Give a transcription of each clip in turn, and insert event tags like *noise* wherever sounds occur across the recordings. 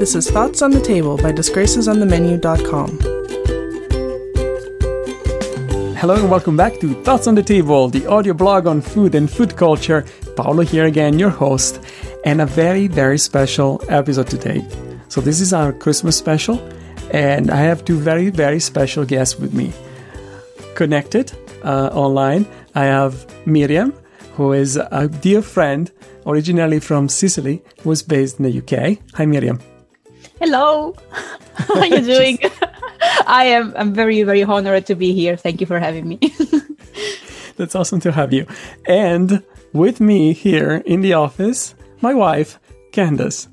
This is Thoughts on the Table by disgracesonthemenu.com. Hello and welcome back to Thoughts on the Table, the audio blog on food and food culture. Paolo here again, your host, and a very, very special episode today. So, this is our Christmas special, and I have two very, very special guests with me. Connected uh, online, I have Miriam, who is a dear friend, originally from Sicily, was based in the UK. Hi, Miriam. Hello. *laughs* How are you doing? *laughs* I am I'm very, very honored to be here. Thank you for having me. *laughs* That's awesome to have you. And with me here in the office, my wife, Candace.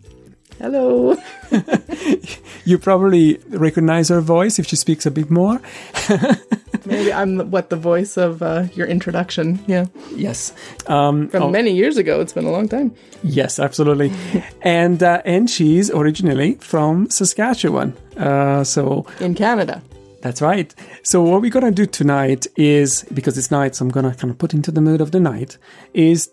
Hello. *laughs* you probably recognize her voice if she speaks a bit more. *laughs* Maybe I'm what the voice of uh, your introduction. Yeah. Yes. Um, From oh, many years ago. It's been a long time. Yes, absolutely. *laughs* and uh, and she's originally from Saskatchewan. Uh, so in Canada. That's right. So what we're gonna do tonight is because it's night, so I'm gonna kind of put into the mood of the night. Is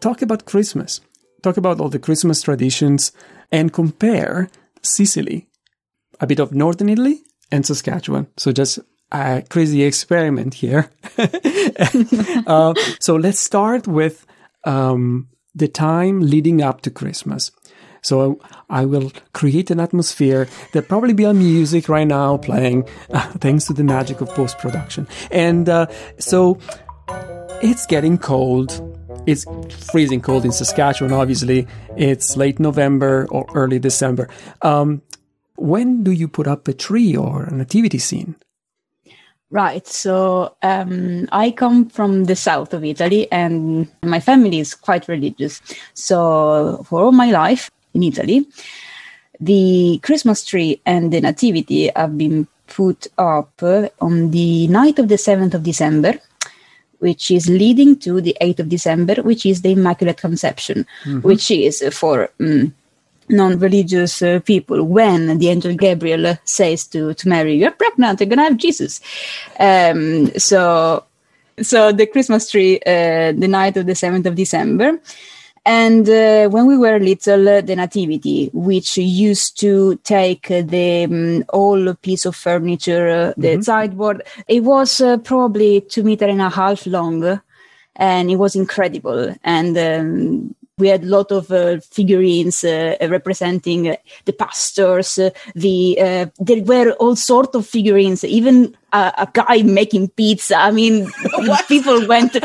talk about Christmas. Talk about all the Christmas traditions and compare Sicily, a bit of northern Italy, and Saskatchewan. So just a crazy experiment here. *laughs* uh, so let's start with um, the time leading up to Christmas. So I will create an atmosphere. There'll probably be a music right now playing, uh, thanks to the magic of post production. And uh, so it's getting cold. It's freezing cold in Saskatchewan, obviously. It's late November or early December. Um, when do you put up a tree or a nativity scene? Right. So um, I come from the south of Italy, and my family is quite religious. So for all my life in Italy, the Christmas tree and the nativity have been put up on the night of the 7th of December which is leading to the 8th of December, which is the Immaculate Conception, mm-hmm. which is for um, non religious uh, people when the angel Gabriel says to, to Mary, You're pregnant, you're going to have Jesus. Um, so, so the Christmas tree, uh, the night of the 7th of December. And uh, when we were little, uh, the nativity, which used to take uh, the um, whole piece of furniture, uh, the mm-hmm. sideboard, it was uh, probably two meter and a half long, and it was incredible. And um, we had a lot of uh, figurines uh, representing uh, the pastors. Uh, the uh, there were all sort of figurines, even a guy making pizza. I mean, *laughs* people went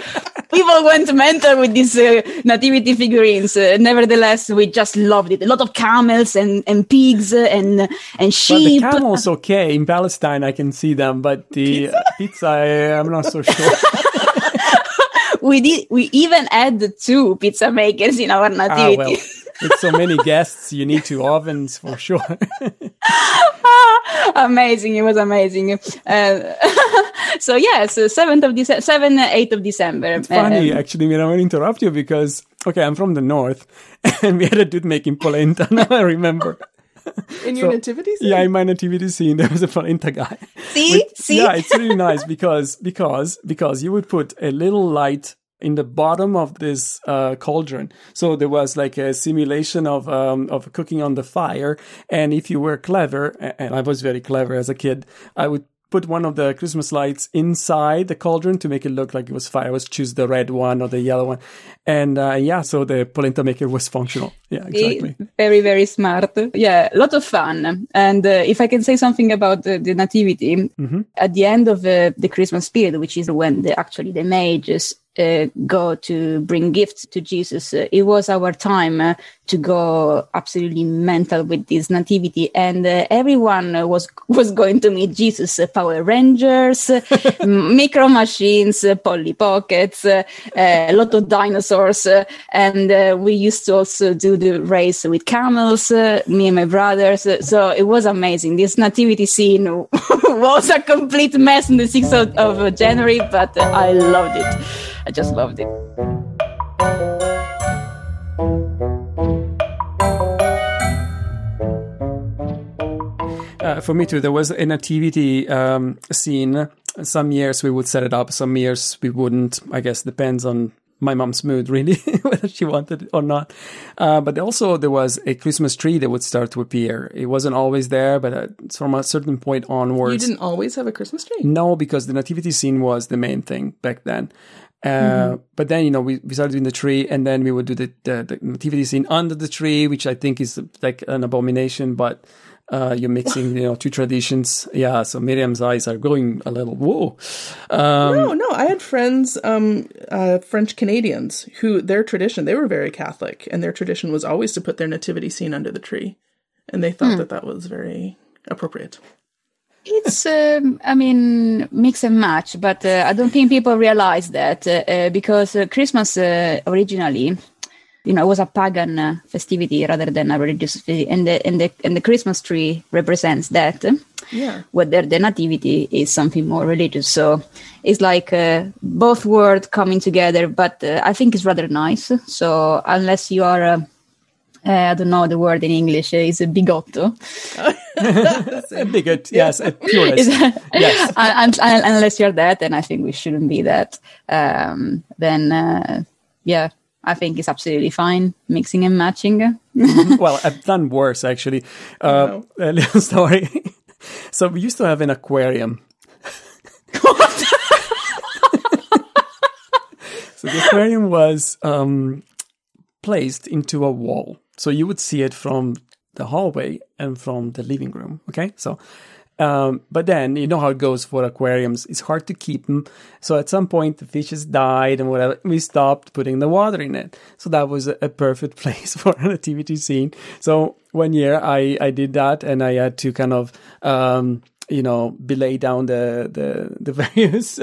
people went mental with these uh, nativity figurines. nevertheless, we just loved it. A lot of camels and, and pigs and and sheep. Well, the camels, okay, in Palestine I can see them, but the pizza, *laughs* pizza I, I'm not so sure *laughs* we did. We even had two pizza makers in our nativity. Ah, well, with so many guests, you need two ovens for sure. *laughs* amazing! It was amazing. Uh, *laughs* so yes, seventh of December, seven, eighth of December. It's funny, um, actually. I mean, I want to interrupt you because okay, I'm from the north, *laughs* and we had a dude making polenta. Now I remember. In your so, nativity scene? Yeah, in my nativity scene, there was a polenta guy. See, With, see. Yeah, it's really nice because because because you would put a little light in the bottom of this uh, cauldron. So there was like a simulation of um, of cooking on the fire. And if you were clever, and I was very clever as a kid, I would put one of the Christmas lights inside the cauldron to make it look like it was fire. I was choose the red one or the yellow one. And uh, yeah, so the polenta maker was functional. Yeah, exactly. Very, very smart. Yeah, a lot of fun. And uh, if I can say something about the, the nativity, mm-hmm. at the end of uh, the Christmas period, which is when the, actually the mages uh, go to bring gifts to Jesus. Uh, it was our time uh, to go absolutely mental with this nativity, and uh, everyone was *laughs* was going to meet Jesus. Uh, Power Rangers, *laughs* micro machines, uh, Polly Pockets, a lot of dinosaurs, and we used to also do the race with camels. me and my brothers. so it was amazing. This nativity scene *laughs* was a complete mess on the sixth of, of January, but I loved it. I just loved it. Uh, for me too, there was a nativity um, scene. Some years we would set it up, some years we wouldn't. I guess depends on my mom's mood, really, *laughs* whether she wanted it or not. Uh, but also, there was a Christmas tree that would start to appear. It wasn't always there, but uh, from a certain point onwards. You didn't always have a Christmas tree? No, because the nativity scene was the main thing back then. Uh, mm-hmm. But then, you know, we, we started doing the tree and then we would do the, the, the nativity scene under the tree, which I think is like an abomination, but uh, you're mixing, you know, two traditions. Yeah, so Miriam's eyes are going a little whoa. Um, no, no, I had friends, um, uh, French Canadians, who their tradition they were very Catholic, and their tradition was always to put their nativity scene under the tree, and they thought hmm. that that was very appropriate. It's, um, I mean, mix and match, but uh, I don't think people realize that uh, uh because uh, Christmas uh, originally you know, it was a pagan uh, festivity rather than a religious festivity, and the and the and the Christmas tree represents that. Yeah. Whether the nativity is something more religious, so it's like uh, both words coming together. But uh, I think it's rather nice. So unless you are uh, uh, I don't know the word in English. Is a bigotto. a bigot, *laughs* yes, a purist. yes. *laughs* And, and, unless you're that, then I think we shouldn't be that. Um, then, uh, yeah, I think is absolutely fine mixing and matching. mm-hmm. *laughs* Well, I've done worse actually. Uh, a little story. so we used to have an aquarium. *laughs* so the aquarium was um, placed into a wall, so you would see it from the hallway and from the living room. Okay, so um, but then you know how it goes for aquariums. It's hard to keep them. So at some point the fishes died and whatever. We stopped putting the water in it. So that was a, perfect *laughs* place for an nativity scene. So one year I, I did that and I had to kind of, um, you know, belay down the, the, the *laughs* various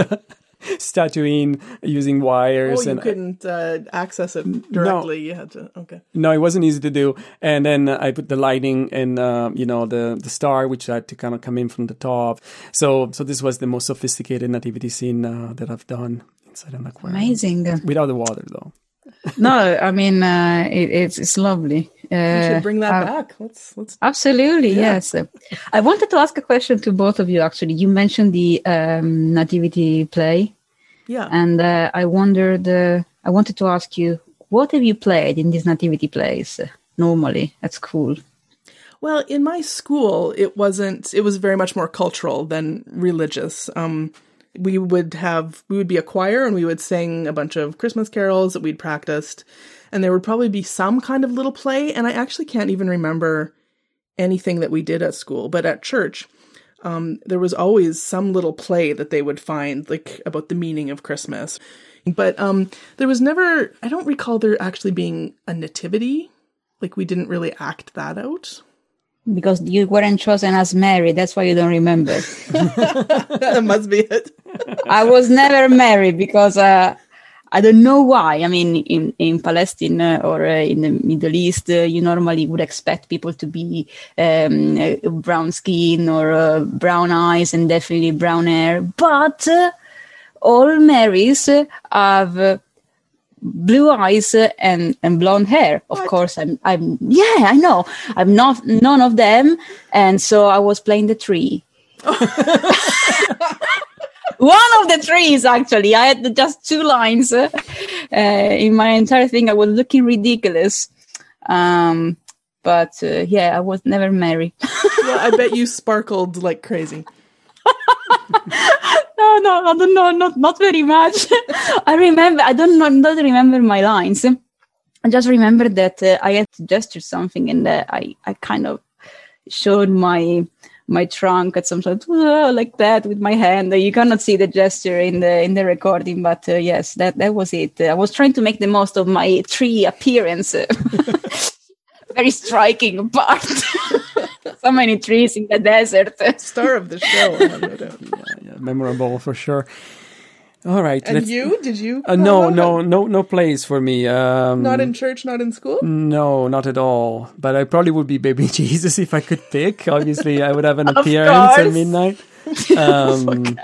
*laughs* statuing using wires. Oh, you and couldn't uh, access it directly. No, you had to. Okay. No, it wasn't easy to do. And then I put the lighting and uh, you know the the star, which had to kind of come in from the top. So so this was the most sophisticated nativity scene uh, that I've done inside an aquarium. Amazing. Without the water, though. No, I mean uh, it, it's it's lovely. Uh, should bring that uh, back. Let's let's absolutely yeah. yes. I wanted to ask a question to both of you. Actually, you mentioned the um, nativity play. Yeah, and uh, I wondered. Uh, I wanted to ask you, what have you played in these nativity plays normally at school? Well, in my school, it wasn't. It was very much more cultural than religious. Um, we would have we would be a choir and we would sing a bunch of Christmas carols that we'd practiced, and there would probably be some kind of little play. And I actually can't even remember anything that we did at school, but at church, um, there was always some little play that they would find, like about the meaning of Christmas. But um, there was never. I don't recall there actually being a nativity. Like we didn't really act that out because you weren't chosen as Mary. That's why you don't remember. *laughs* that must be it. *laughs* I was never married because uh, I don't know why. I mean, in, in Palestine uh, or uh, in the Middle East, uh, you normally would expect people to be um, uh, brown skin or uh, brown eyes and definitely brown hair. But all Marys have blue eyes and and blonde hair. Of what? course i'm i'm yeah i know. I'm not none of them. And so i was playing the tree. *laughs* One of the trees actually. I had just two lines. Uh, in my entire thing i was looking ridiculous. Um but uh, yeah i was never married. Yeah i bet you sparkled like crazy *laughs* no, no, I don't know, not not very much. *laughs* I remember, I don't know, don't remember my lines. I just remember that uh, I had to gesture something, and uh, I I kind of showed my my trunk at some sort like that with my hand. You cannot see the gesture in the in the recording, but uh, yes, that that was it. I was trying to make the most of my tree appearance. *laughs* Very striking part. *laughs* *laughs* so many trees in the desert. *laughs* Star of the show. *laughs* yeah, yeah, memorable for sure. All right. And you? Did you? Uh, no, no, no, no plays for me. Um, not in church, not in school. No, not at all. But I probably would be baby Jesus if I could pick. Obviously, I would have an appearance at midnight. Um,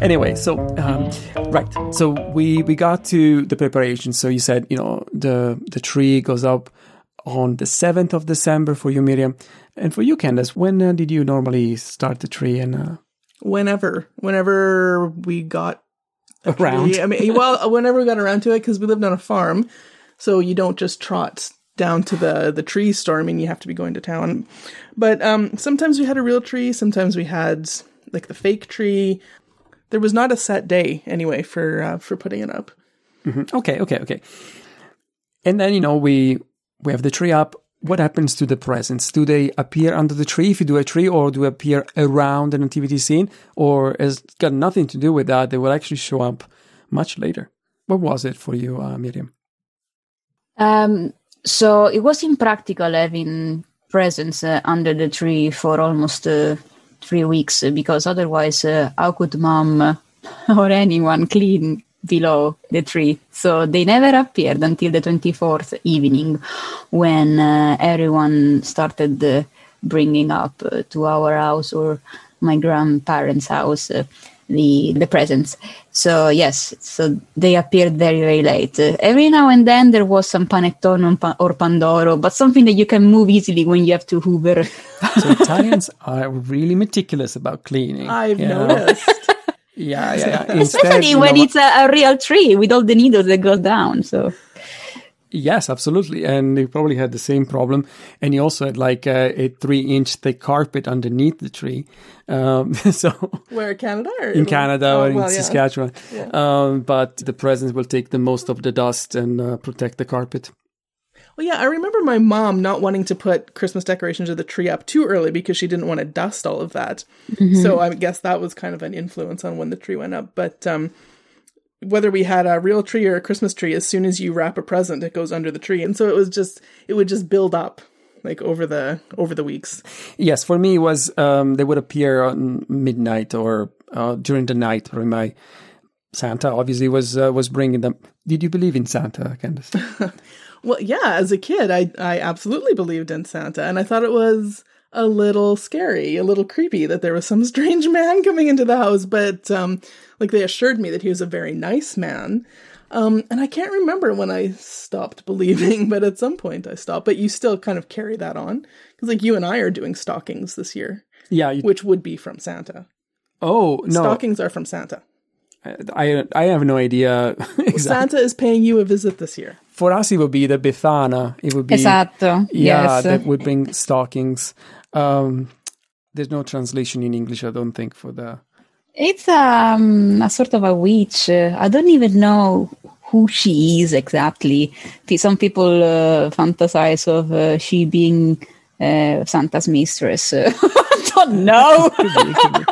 anyway, so um, right, so we we got to the preparation. So you said you know the the tree goes up on the 7th of December for you, Miriam. And for you, Candace, when uh, did you normally start the tree? And uh, Whenever, whenever we got Around. tree- I mean, well, *laughs* whenever we got around to it, because we lived on a farm, so you don't just trot down to the the tree store. I mean, you have to be going to town. But um, sometimes we had a real tree. Sometimes we had like the fake tree. There was not a set day anyway for uh, for putting it up. okay, okay, okay. And then you know we we have the tree up. What happens to the presents? Do they appear under the tree if you do a tree, or do they appear around the nativity scene, or has got nothing to do with that? They will actually show up much later. What was it for you, uh, Miriam? Um, so it was impractical having presents uh, under the tree for almost uh, three weeks uh, because otherwise, uh, how could mom uh, *laughs* or anyone clean below the tree? So they never appeared until the 24th evening when uh, everyone started uh, bringing up uh, to our house or my grandparents' house. The the presents. So yes, so they appeared very very late. Uh, every now and then there was some panettone or, pa- or pandoro, but something that you can move easily when you have to hoover. So Italians are really meticulous about cleaning. I've you know? noticed. *laughs* Yeah, yeah, yeah. *laughs* Instead, Especially you when know, it's a, a real tree with all the needles that go down. So Yes, absolutely. And they probably had the same problem. And he also had like a, a three inch thick carpet underneath the tree. Um, *laughs* so Where Canada? Or in Canada Oh, or in well, yeah. Saskatchewan. Um, but the presents will take the most of the dust and uh, protect the carpet. Well, yeah, I remember my mom not wanting to put Christmas decorations or the tree up too early because she didn't want to dust all of that. So I guess that was kind of an influence on when the tree went up. But um, whether we had a real tree or a Christmas tree, as soon as you wrap a present, it goes under the tree, and so it was just it would just build up like over the over the weeks. Yes, for me it was um, they would appear on midnight or uh, during the night. Or my Santa obviously was uh, was bringing them. Did you believe in Santa, Candace? *laughs* Well, yeah, as a kid, I I absolutely believed in Santa, and I thought it was a little scary, a little creepy that there was some strange *laughs* man coming into the house. But um, like they assured me that he was a very nice man. Um, and I can't remember when I stopped *laughs* believing, but at some point I stopped. But you still kind of carry that on because, like, you and I are doing stockings this year, yeah. You, which would be from Santa. oh no, Stockings are from Santa. I I have no idea *laughs* exactly. Santa is paying you a visit this year. For us, it would be the Befana. It would be Esatto. Yeah, yes. that would bring stockings. Um, there's no translation in English, I don't think, for the. It's um, a sort of a witch. Uh, I don't even know who she is exactly. Some people uh, fantasize of uh, she being uh, Santa's mistress. *laughs* I don't know. Could be, could be.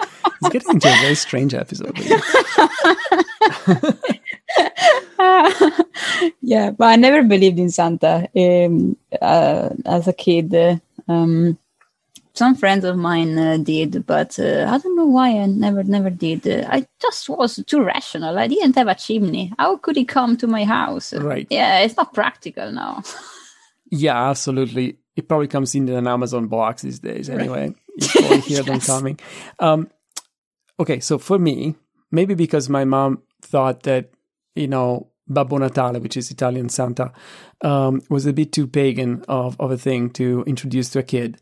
It's getting into a very strange episode. *laughs* yeah, but I never believed in Santa um, uh, as a kid. Uh, um, some friends of mine uh, did, but uh, I don't know why I never, never did. Uh, I just was too rational. I didn't have a chimney. How could he come to my house? Right. Yeah, it's not practical now. *laughs* Yeah, absolutely. It probably comes in an Amazon box these days. Anyway, *laughs* you probably hear them coming. Um, okay, so for me, maybe because my mom thought that you know Babbo Natale, which is Italian Santa, um, was a bit too pagan of, of a thing to introduce to a kid.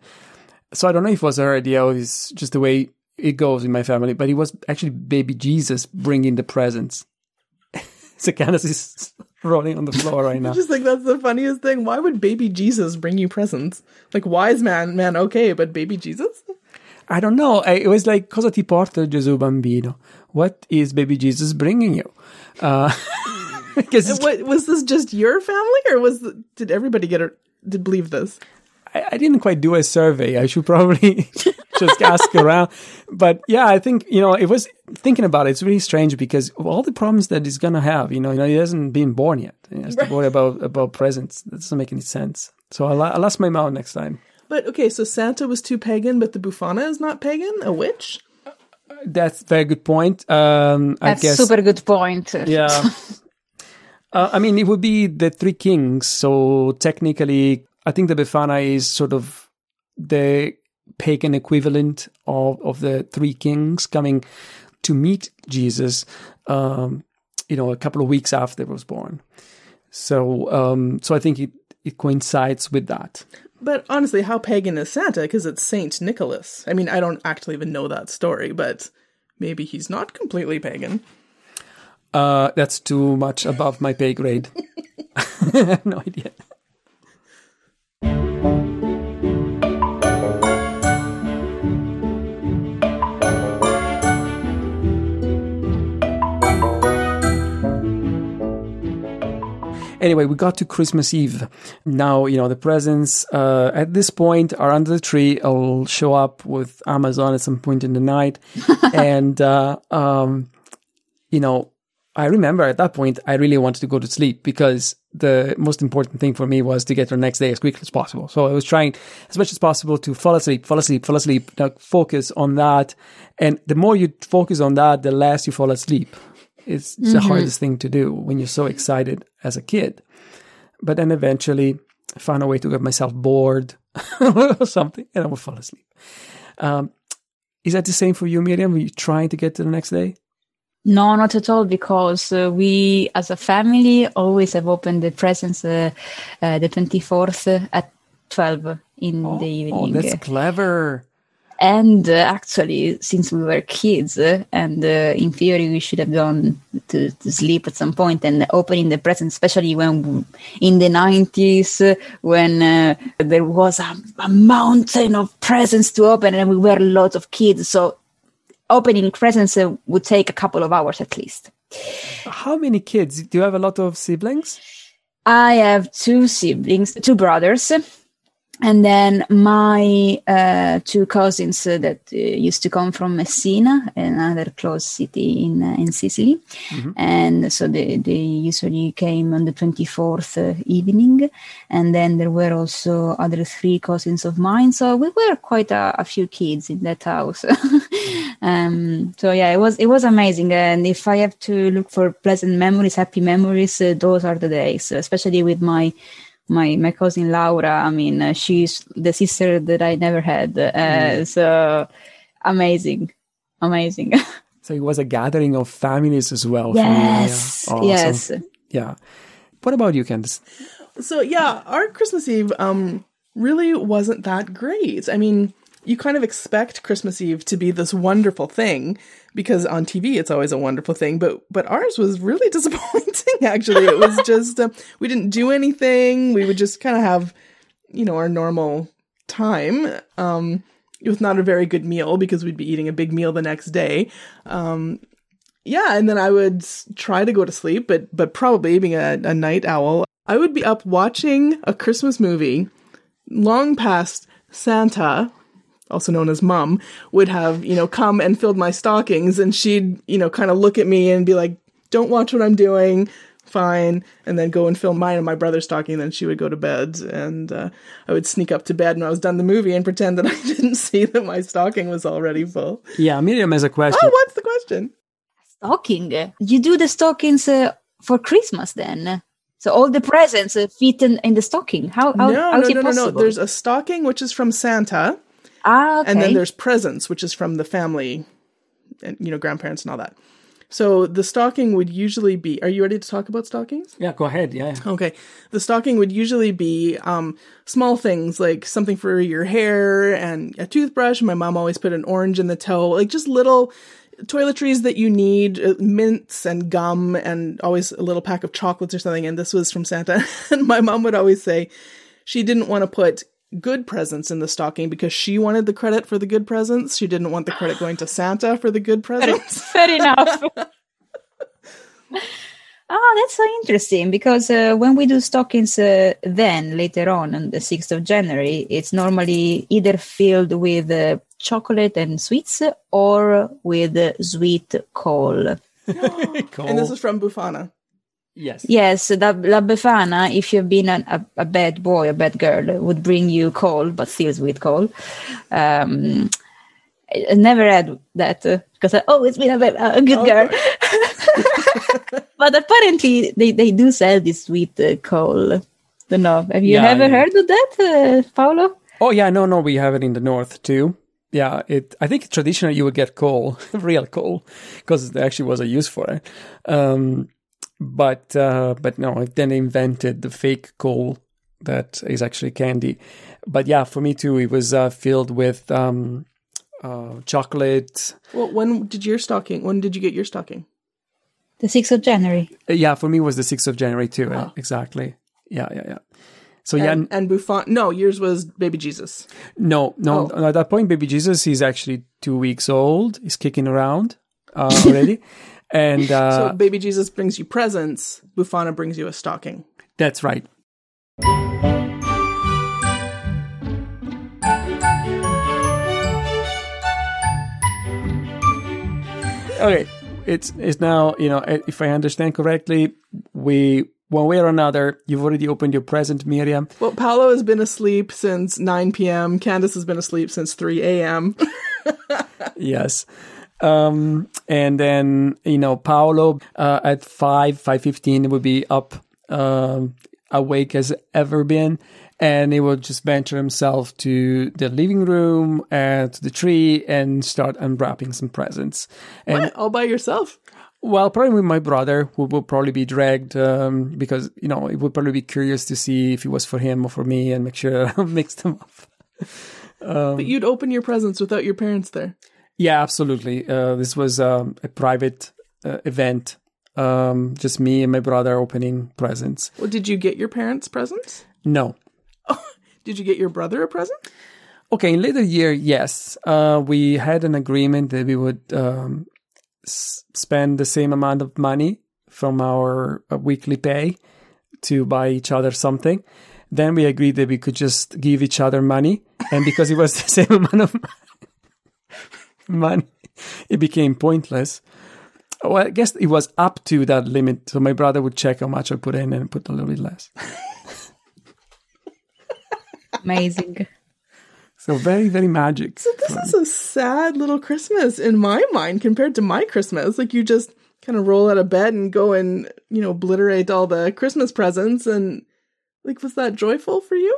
So I don't know if it was her idea or it's just the way it goes in my family, but it was actually baby Jesus bringing the presents. *laughs* so Candace is *laughs* rolling on the floor right *laughs* now. I just think that's the funniest thing. Why would baby Jesus bring you presents? Like wise man, man, okay, but baby Jesus? I don't know. I, it was like, cosa ti porta Gesù bambino? What is baby Jesus bringing you? Uh, because What was this just your family, or was the, did everybody get it? Did believe this? I, I didn't quite do a survey. I should probably *laughs* just ask around. But yeah, I think, you know, it was thinking about it. It's really strange because of all the problems that he's going to have, you know, you know, he hasn't been born yet. He has to worry about, about presents. That doesn't make any sense. So I'll, I'll ask my mom next time. But okay, so Santa was too pagan, but the Befana is not pagan. A witch? That's a very good point. Um, I That's guess. super good point. Yeah. *laughs* uh, I mean, it would be the three kings. So technically, I think the Befana is sort of the pagan equivalent of, of the three kings coming to meet Jesus, um, you know, a couple of weeks after he was born. So, um, so I think it, it coincides with that. But honestly, how pagan is Santa? Because it's Saint Nicholas. I mean, I don't actually even know that story, but maybe he's not completely pagan. Uh, that's too much above my pay grade. *laughs* no idea. Anyway, we got to Christmas Eve. Now, you know, the presents uh, at this point are under the tree. I'll show up with Amazon at some point in the night. *laughs* and, uh, um, you know, I remember at that point, I really wanted to go to sleep because the most important thing for me was to get to the next day as quickly as possible. So I was trying as much as possible to fall asleep, fall asleep, fall asleep, like focus on that. And the more you focus on that, the less you fall asleep. It's, it's the hardest thing to do when you're so excited as a kid. But then eventually I found a way to get myself bored *laughs* or something and I would fall asleep. Um, is that the same for you, Miriam? Were you trying to get to the next day? No, not at all, because uh, we, as a family, always have opened the presents uh, uh, the 24th at 12 in the evening. Oh, that's clever. And uh, actually, since we were kids, uh, and uh, in theory, we should have gone to, to sleep at some point and opening the presents, especially when in the 90s, uh, when uh, there was a, a mountain of presents to open and we were lots of kids. So opening presents uh, would take a couple of hours at least. How many kids? Do you have a lot of siblings? I have two siblings, two brothers, and then my uh, two cousins uh, that uh, used to come from Messina, another close city in uh, in Sicily, and so they, they usually came on the twenty fourth uh, evening, and then there were also other three cousins of mine. So we were quite a, a few kids in that house. *laughs* um, so yeah, it was it was amazing. And if I have to look for pleasant memories, happy memories, uh, those are the days, especially with my my my cousin Laura. I mean, uh, she's the sister that I never had. Uh, So amazing, amazing. *laughs* So it was a gathering of families as well. yes, yeah. Awesome. yes. Yeah. What about you, Candace? So yeah, our Christmas Eve um really wasn't that great. I mean, you kind of expect Christmas Eve to be this wonderful thing because on TV it's always a wonderful thing, but but ours was really *laughs* disappointing actually. It was just uh, we didn't do anything. We would just kind of have you know our normal time. Um with not a very good meal because we'd be eating a big meal the next day. Um yeah, and then I would try to go to sleep, but but probably being a, a night owl, I would be up watching a Christmas movie long past Santa, also known as Mum, would have, you know, come and filled my stockings and she'd, you know, kind of look at me and be like, Don't watch what I'm doing. Fine. And then go and fill mine and my brother's stocking. Then she would go to bed. And uh, I would sneak up to bed when I was done the movie and pretend that *laughs* I didn't see that my stocking was already full. Yeah, Miriam has a question. Oh, what's the question? Stocking. You do the stockings uh, for Christmas then? So all the presents uh, fit in, in the stocking. How, how, no, how is no, it no, no, possible? no. There's a stocking, which is from Santa. Ah, okay. and then there's presents which is from the family and you know grandparents and all that so the stocking would usually be are you ready to talk about stockings Yeah, go ahead. Yeah. okay the stocking would usually be um, small things like something for your hair and a toothbrush my mom always put an orange in the toe like just little toiletries that you need uh, mints and gum and always a little pack of chocolates or something and this was from santa *laughs* and my mom would always say she didn't want to put good presents in the stocking because she wanted the credit for the good presents. She didn't want the credit going to Santa for the good presents. Fair enough. *laughs* Ah, that's so interesting because uh, when we do stockings uh, then later on on the 6th of January, it's normally either filled with uh, chocolate and sweets or with uh, sweet coal. Cool. *gasps* And this is from Befana. Yes. Yes, the La Befana, if you've been an, a, a bad boy, a bad girl, would bring you coal, but still sweet coal. Um, I I never had that uh, because I always been a, bad- a good Oh, girl. *laughs* but apparently, they, they do sell this sweet uh, coal. Don't know. Have you Yeah, ever yeah. heard of that, uh, Paolo? Oh yeah, no, no, we have it in the north too. Yeah, it. I think traditionally you would get coal, *laughs* real coal, because there actually was a use for it. Um, but uh, but no, then they invented the fake coal that is actually candy. But yeah, for me too, it was uh, filled with um, uh, chocolate. Well, when did your stocking? When did you get your stocking? The 6th of January. Uh, Yeah, for me it was the 6th of January too. uh, Oh. exactly. Yeah, yeah, yeah. So yeah, And, and Befana? No, yours was Baby Jesus. no, no. Oh. At that point, baby Jesus, he's actually two weeks old. He's kicking around uh, already. *laughs* and *laughs* uh, so Baby Jesus brings you presents. Befana brings you a stocking. that's right. Okay, it's it's now you know if I understand correctly, we one way or another you've already opened your present, Miriam. Well, Paolo has been asleep since 9 p.m. Candace has been asleep since 3 a.m. *laughs* yes. Um, and then you know Paolo uh, at five five fifteen would be up um, awake as ever been, and he will just venture himself to the living room and to the tree and start unwrapping some presents. And All by yourself. well, probably with my brother, who will probably be dragged um, because you know he would probably be curious to see if it was for him or for me and make sure *laughs* I mix them up. But you'd open your presents without your parents there. Yeah, absolutely. Uh, this was um, a private uh, event. Um, just me and my brother opening presents. Well, did you get your parents presents? No. *laughs* Did you get your brother a present? Okay, in later year, yes, uh, we had an agreement that we would um, s- spend the same amount of money from our uh, weekly pay to buy each other something. Then we agreed that we could just give each other money, and because it was *laughs* the same amount of *laughs* money, it became pointless. Well, I guess it was up to that limit, so my brother would check how much I put in and put a little bit less. Amazing. *laughs* So very, very magic. So this is a sad little Christmas in my mind compared to my Christmas. Like you just kind of roll out of bed and go and, you know, obliterate all the Christmas presents and like was that joyful for you?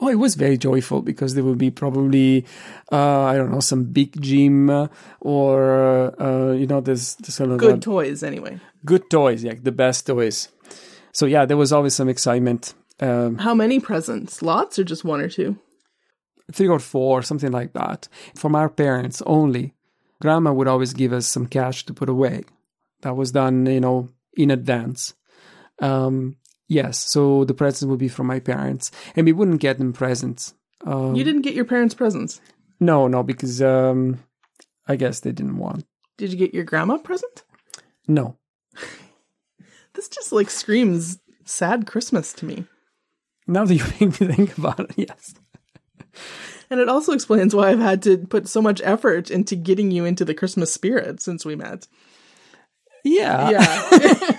Oh, it was very joyful because there would be probably, uh, I don't know, some big gym or, uh, you know, there's, there's sort of Good toys anyway. good toys, yeah, the best toys. So yeah, there was always some excitement. Um, How many presents? Lots or just one or two? three or four, something like that. From our parents only. Grandma would always give us some cash to put away. That was done, you know, in advance. Um, yes, so the presents would be from my parents, and we wouldn't get them presents. Um, You didn't get your parents presents. No, no, because um, I guess they didn't want. Did you get your grandma a present? No. *laughs* This just like screams sad Christmas to me. Now that you *laughs* make me think about it, yes. *laughs* And it also explains why I've had to put so much effort into getting you into the Christmas spirit since we met. Yeah. Yeah.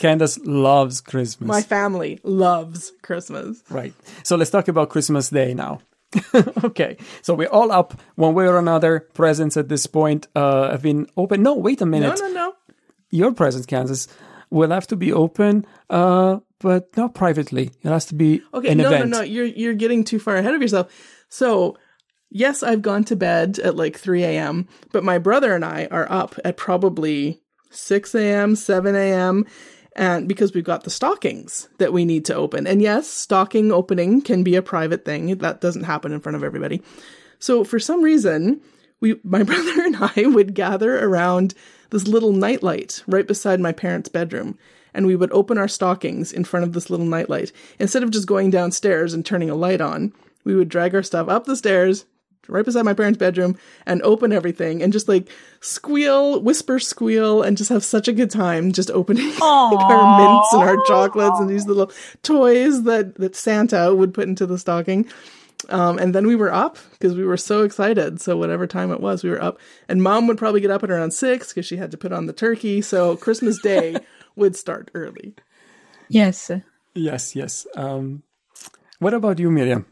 Candace loves Christmas. My family loves Christmas. right. So let's talk about Christmas Day now. *laughs* okay. So we're all up one way or another. Presents at this point uh, have been open. No, wait a minute. no, no. No. Your present, Candace, will have to be open, uh, but not privately. It has to be Okay, an no, event. no, no. You're you're getting too far ahead of yourself. So, yes, I've gone to bed at like 3 a.m., but my brother and I are up at probably 6 a.m., 7 a.m., and because we've got the stockings that we need to open. And yes, stocking opening can be a private thing. That doesn't happen in front of everybody. So for some reason, we my *laughs* brother and I would gather around this little nightlight right beside my parents' bedroom. And we would open our stockings in front of this little nightlight. Instead of just going downstairs and turning a light on, we would drag our stuff up the stairs, right beside my parents' bedroom, and open everything and just like squeal, whisper squeal, and just have such a good time just opening *laughs* like, our mints and our chocolates and these little toys that, that Santa would put into the stocking. Um, and then we were up because we were so excited. So whatever time it was, we were up. And mom would probably get up at around six because she had to put on the turkey. So Christmas Day *laughs* would start early. Yes. Yes, yes. Um, what about you, Miriam?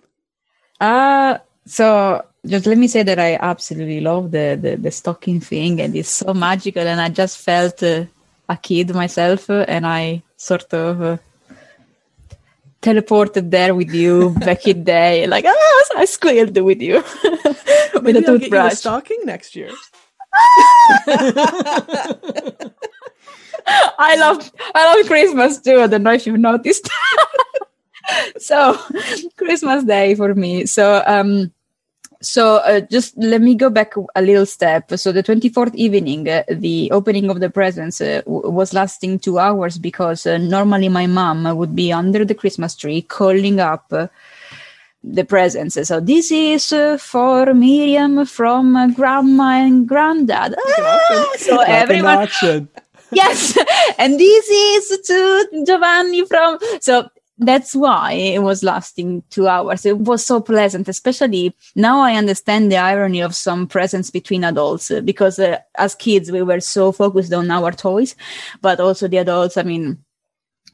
Uh so just let me say that I absolutely love the the, the stocking thing, and it's so magical. And I just felt uh, a kid myself, uh, and I sort of uh, teleported there with you *laughs* back in day. Like ah, I squealed with you *laughs* with Maybe a I'll you a toothbrush. stocking next year. *laughs* I love I love Christmas too. I don't know if you've noticed. so Christmas Day for me. So um so uh, just let me go back a little step. So the 24th evening uh, the opening of the presents uh, w- was lasting two hours because uh, normally my mom would be under the christmas tree calling up uh, the presents. So this is uh, for miriam from grandma and granddad. Ah! so everyone *laughs* yes and this is to giovanni from so that's why it was lasting two hours. It was so pleasant especially now i understand the irony of some presence between adults uh, because uh, as kids we were so focused on our toys but also the adults i mean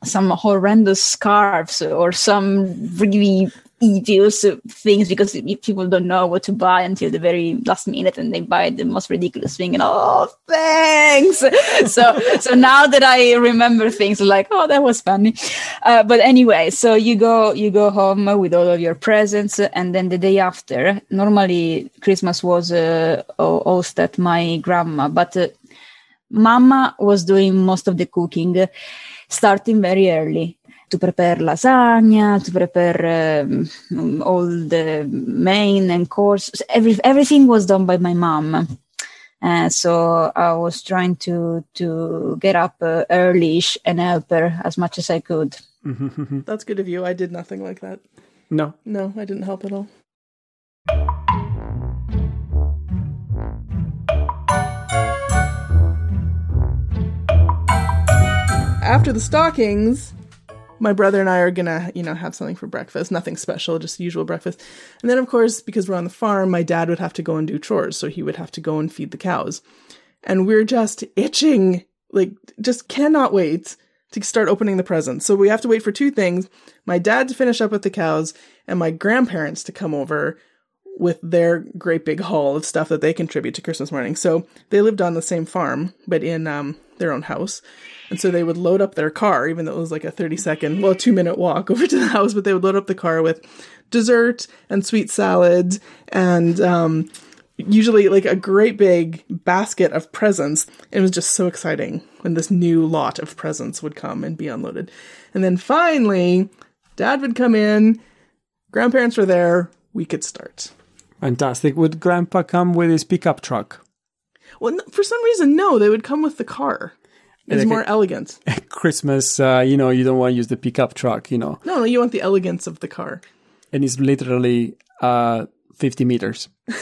some horrendous scarves or some really uh, things because people don't know what to buy until the very last minute and they buy the most ridiculous thing and oh thanks. *laughs* So so now that i remember things like oh that was funny. Uh, but anyway so you go you go home with all of your presents and then the day after normally christmas was uh, hosted at my grandma but uh, mama was doing most of the cooking starting very early to prepare lasagna, to prepare um, all the main and course. Every, everything was done by my mom. Uh, so I was trying to to get up uh, early and help her as much as I could. That's good of you. I did nothing like that. No. No, I didn't help at all. After the stockings, my brother and I are gonna, you know, have something for breakfast. Nothing special, just usual breakfast. And then, of course, because we're on the farm, my dad would have to go and do chores, so he would have to go and feed the cows. And we're just itching, like, just cannot wait to start opening the presents. So we have to wait for two things my dad to finish up with the cows, and my grandparents to come over with their great big haul of stuff that they contribute to Christmas morning. So they lived on the same farm, but in um, their own house. And so they would load up their car, even though it was like a 30 second, well, two minute walk *laughs* over to the house, but they would load up the car with dessert and sweet salad and um, usually like a great big basket of presents. It was just so exciting when this new lot of presents would come and be unloaded. And then finally, dad would come in, grandparents were there, we could start. Fantastic. Would Grandpa come with his pickup truck? Well, for some reason, no, they would come with the car. It's Like a- more elegant. *laughs* Christmas, uh, you know, you don't want to use the pickup truck, you know, No, no, you want the elegance of the car. and it's literally uh, 50 meters. *laughs*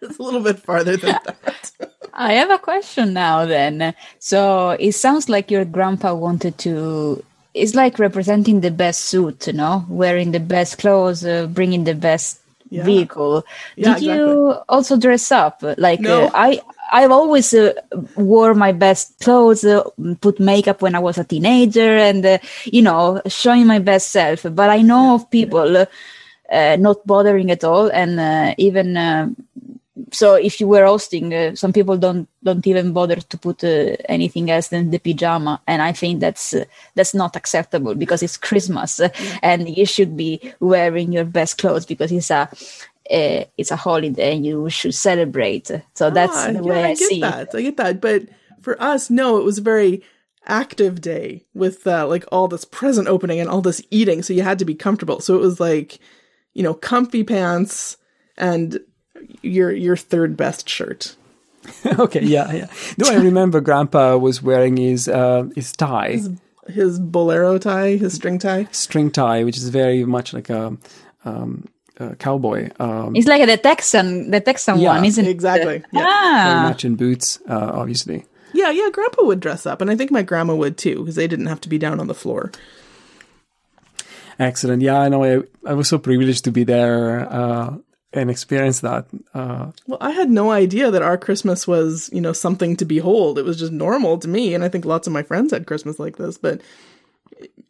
It's a little bit farther than that. *laughs* I have a question now then. So it sounds like your grandpa wanted to it's like representing the best suit, you know, Wearing the best clothes, uh, bringing the best Yeah. vehicle. Yeah, Did you also dress up? Like No. uh, I I've always uh, wore my best clothes, uh, put makeup when I was a teenager and uh, you know, showing my best self. But I know of people uh, not bothering at all and uh, even uh, so if you were hosting uh, some people don't don't even bother to put uh, anything else than the pajama. And i think that's uh, that's not acceptable because it's christmas and you should be wearing your best clothes because it's a uh, it's a holiday and you should celebrate so that's Ah, the yeah, way i, I get see that. I get that. But for us, no, it was a very active day with uh, like all this present opening and all this eating. So you had to be comfortable. So it was like, you know, comfy pants and your your third best shirt. *laughs* okay, yeah, yeah. No, I remember Grandpa was wearing his uh, his tie, His bolero tie, his string tie. string tie, which is very much like a, um, a cowboy. Um, it's like the texan the texan Yeah, one isn't it? Exactly. Yeah. very ah much in boots, uh, obviously. Yeah, yeah, grandpa would dress up and I think my grandma would too because they didn't have to be down on the floor. Excellent. Yeah, I know. I, I was so privileged to be there uh, and experience that. Uh, Well, I had no idea that our Christmas was, you know, something to behold. It was just normal to me, and I think lots of my friends had Christmas like this, but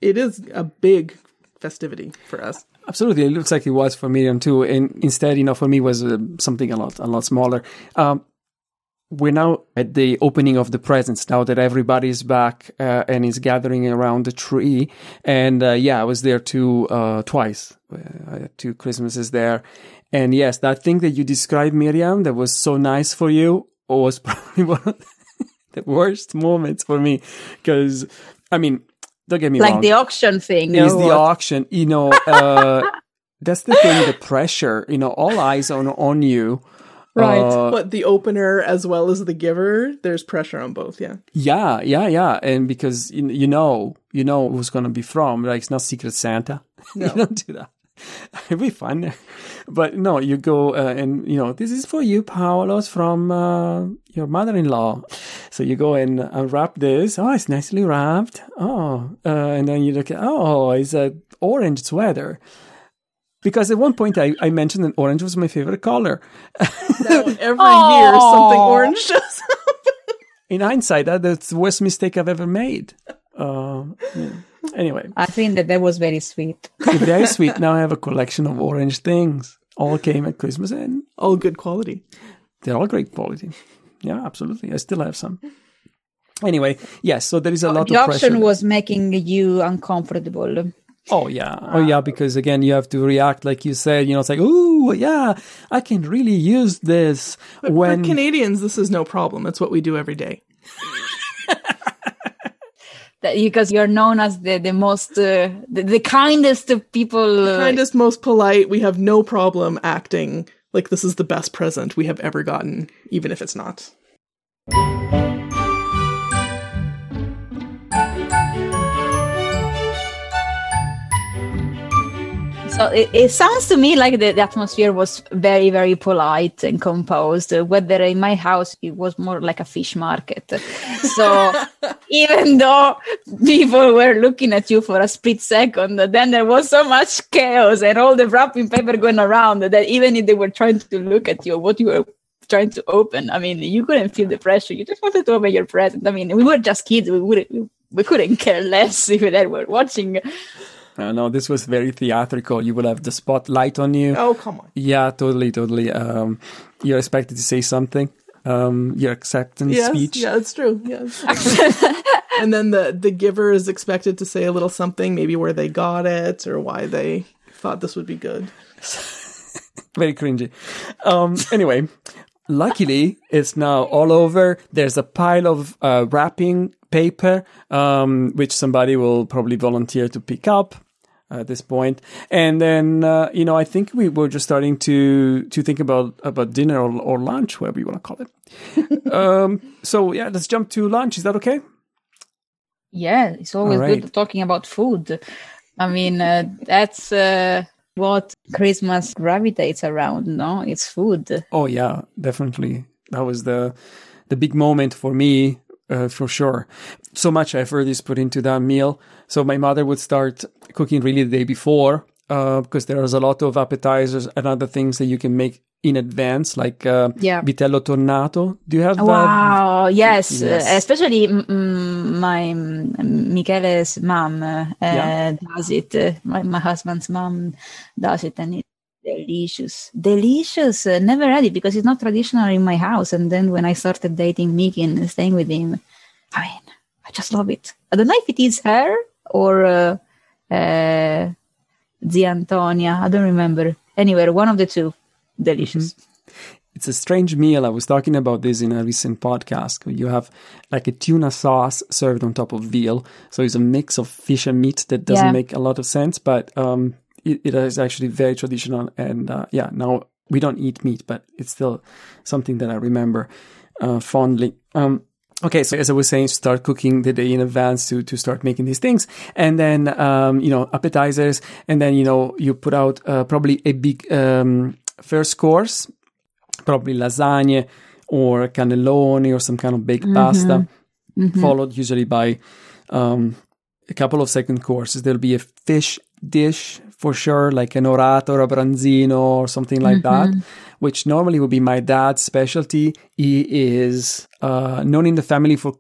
it is a big festivity for us. Absolutely, it looks like it was for Miriam too. And instead, you know, for me was uh, something a lot, a lot smaller. Um, we're now at the opening of the presents now that everybody's back uh, and is gathering around the tree. And uh, yeah, I was there too uh, twice. Uh, two Christmases there. And yes, that thing that you described, Miriam, that was so nice for you was *laughs* probably one of the the worst moments for me because I mean, don't get me like wrong. the auction thing. is or the what? auction, you know, uh, *laughs* that's the thing, the pressure, you know, all eyes on on you. Right. Uh, But the opener as well as the giver, there's pressure on both. Yeah. yeah, yeah, yeah, and because you, you know, you know who's gonna be from. Like it's not Secret Santa. *laughs* No. you don't do that. *laughs* It'd be fun, but no, you go uh, and you know this is for you, Paolo's from uh, your mother-in-law. So you go and unwrap this. Oh, it's nicely wrapped. Oh, uh, and then you look at oh, it's an orange sweater. Because at one point I, I mentioned that orange was my favorite color. Now, *laughs* every year something orange shows up. In hindsight, that, that's the worst mistake I've ever made. Uh, yeah. Anyway, I think that that was very sweet. *laughs* very sweet. *laughs* Now I have a collection of orange things. All came at Christmas and All good quality. they're all great quality. Yeah, absolutely. I still have some. Anyway, yes, so there is a oh, lot the of auction pressure. was making you uncomfortable. Oh yeah, oh yeah, because again, you have to react like you said. You know, it's like, oh yeah, I can really use this But when for Canadians, this is no problem. It's what we do every day. *laughs* That, because you're known as the the most uh, the, the kindest of people. uh, Kindest, most polite. We have no problem acting like this is the best present we have ever gotten, even if it's not. So it, it sounds to me like the, the atmosphere was very, very polite and composed. Whether in my house it was more like a fish market. So *laughs* even though people were looking at you for a split second, then there was so much chaos and all the wrapping paper going around that even if they were trying to look at you, what you were trying to open, I mean, you couldn't feel the pressure. You just wanted to open your present. I mean, we were just kids. We wouldn't. We couldn't care less if they were watching. No, this was very theatrical. You will have the spotlight on you. Oh, come on. Yeah, totally, totally. Um, you're expected to say something. Um, your acceptance Yes, speech. yeah, it's true. Yes. *laughs* and then the the giver is expected to say a little something, maybe where they got it or why they thought this would be good. *laughs* Very cringy. Um, anyway, luckily it's now all over. There's a pile of uh, wrapping paper, um, which somebody will probably volunteer to pick up at this point. And then, uh, you know, I think we were just starting to, to think about, about dinner or, or lunch, whatever you want to call it. *laughs* um, so yeah, let's jump to lunch. Is that okay? Yeah, it's always right. good talking about food. I mean, uh, that's uh, what Christmas gravitates around, no? It's food. Oh yeah, definitely. That was the the big moment for me, uh, for sure. So much effort is put into that meal. So my mother would start cooking really the day before, uh, because there was a lot of appetizers and other things that you can make in advance, like uh, Yeah. vitello tonnato. Do you have? Uh, Wow, yes, yes. Uh, especially mm, my Michele's mom uh, Yeah. does it. Uh, my, my husband's mom does it, and it's delicious. Delicious. Uh, never had it because it's not traditional in my house. And then when I started dating Mickey and staying with him, I mean, I just love it. I don't know if it is her or uh, uh, Zia Antonia. I don't remember. Anyway, one of the two. Delicious. It's a strange meal. I was talking about this in a recent podcast. You have like a tuna sauce served on top of veal. So it's a mix of fish and meat that doesn't Yeah. make a lot of sense, but um, it, it is actually very traditional. And uh, yeah, now we don't eat meat, but it's still something that I remember uh, fondly. Um, Okay, so as I was saying, start cooking the day in advance to to start making these things, and then um, you know appetizers, and then you know you put out uh, probably a big um, first course, probably lasagna or cannelloni or some kind of baked pasta, followed usually by um, a couple of second courses. There'll be a fish dish for sure, like an orato or a branzino or something like that, which normally would be my dad's specialty. He is uh, known in the family for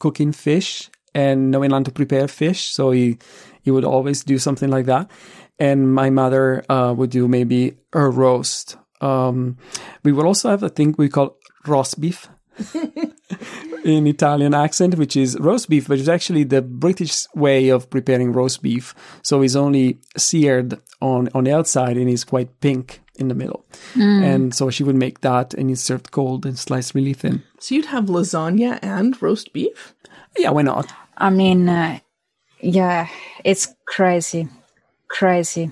cooking fish and knowing how to prepare fish. So he, he would always do something like that. And my mother uh, would do maybe a roast. Um, we would also have a thing we call roast beef *laughs* in Italian accent, which is roast beef, but it's actually the British way of preparing roast beef. So it's only seared on, on the outside and it's quite pink in the middle. And so she would make that and it's served cold and sliced really thin. So you'd have lasagna and roast beef? Yeah, why not? I mean, uh, yeah, it's crazy, crazy.